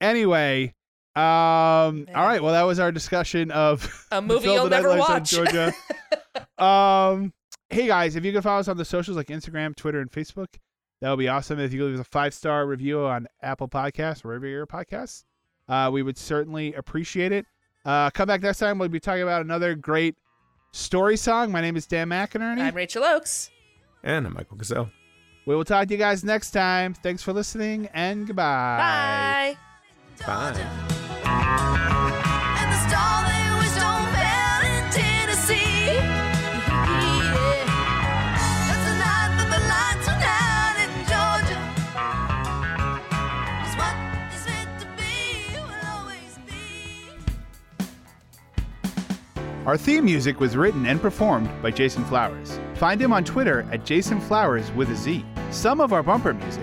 anyway, um, all Man. right. Well, that was our discussion of A <laughs> movie you'll never watch. Georgia. <laughs> um, hey guys, if you can follow us on the socials like Instagram, Twitter, and Facebook, that would be awesome. If you leave us a five star review on Apple Podcasts, or wherever your podcasts, uh, we would certainly appreciate it. Uh, come back next time. We'll be talking about another great story song. My name is Dan McInerney. I'm Rachel Oakes. And I'm Michael Gazelle. we will talk to you guys next time. Thanks for listening and goodbye. Bye. Bye. Our theme music was written and performed by Jason Flowers. Find him on Twitter at Jason Flowers with a Z. Some of our bumper music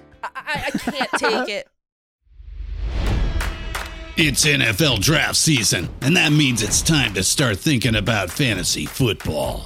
I, I, can't take it. It's NFL draft season, and that means it's time to start thinking about fantasy football.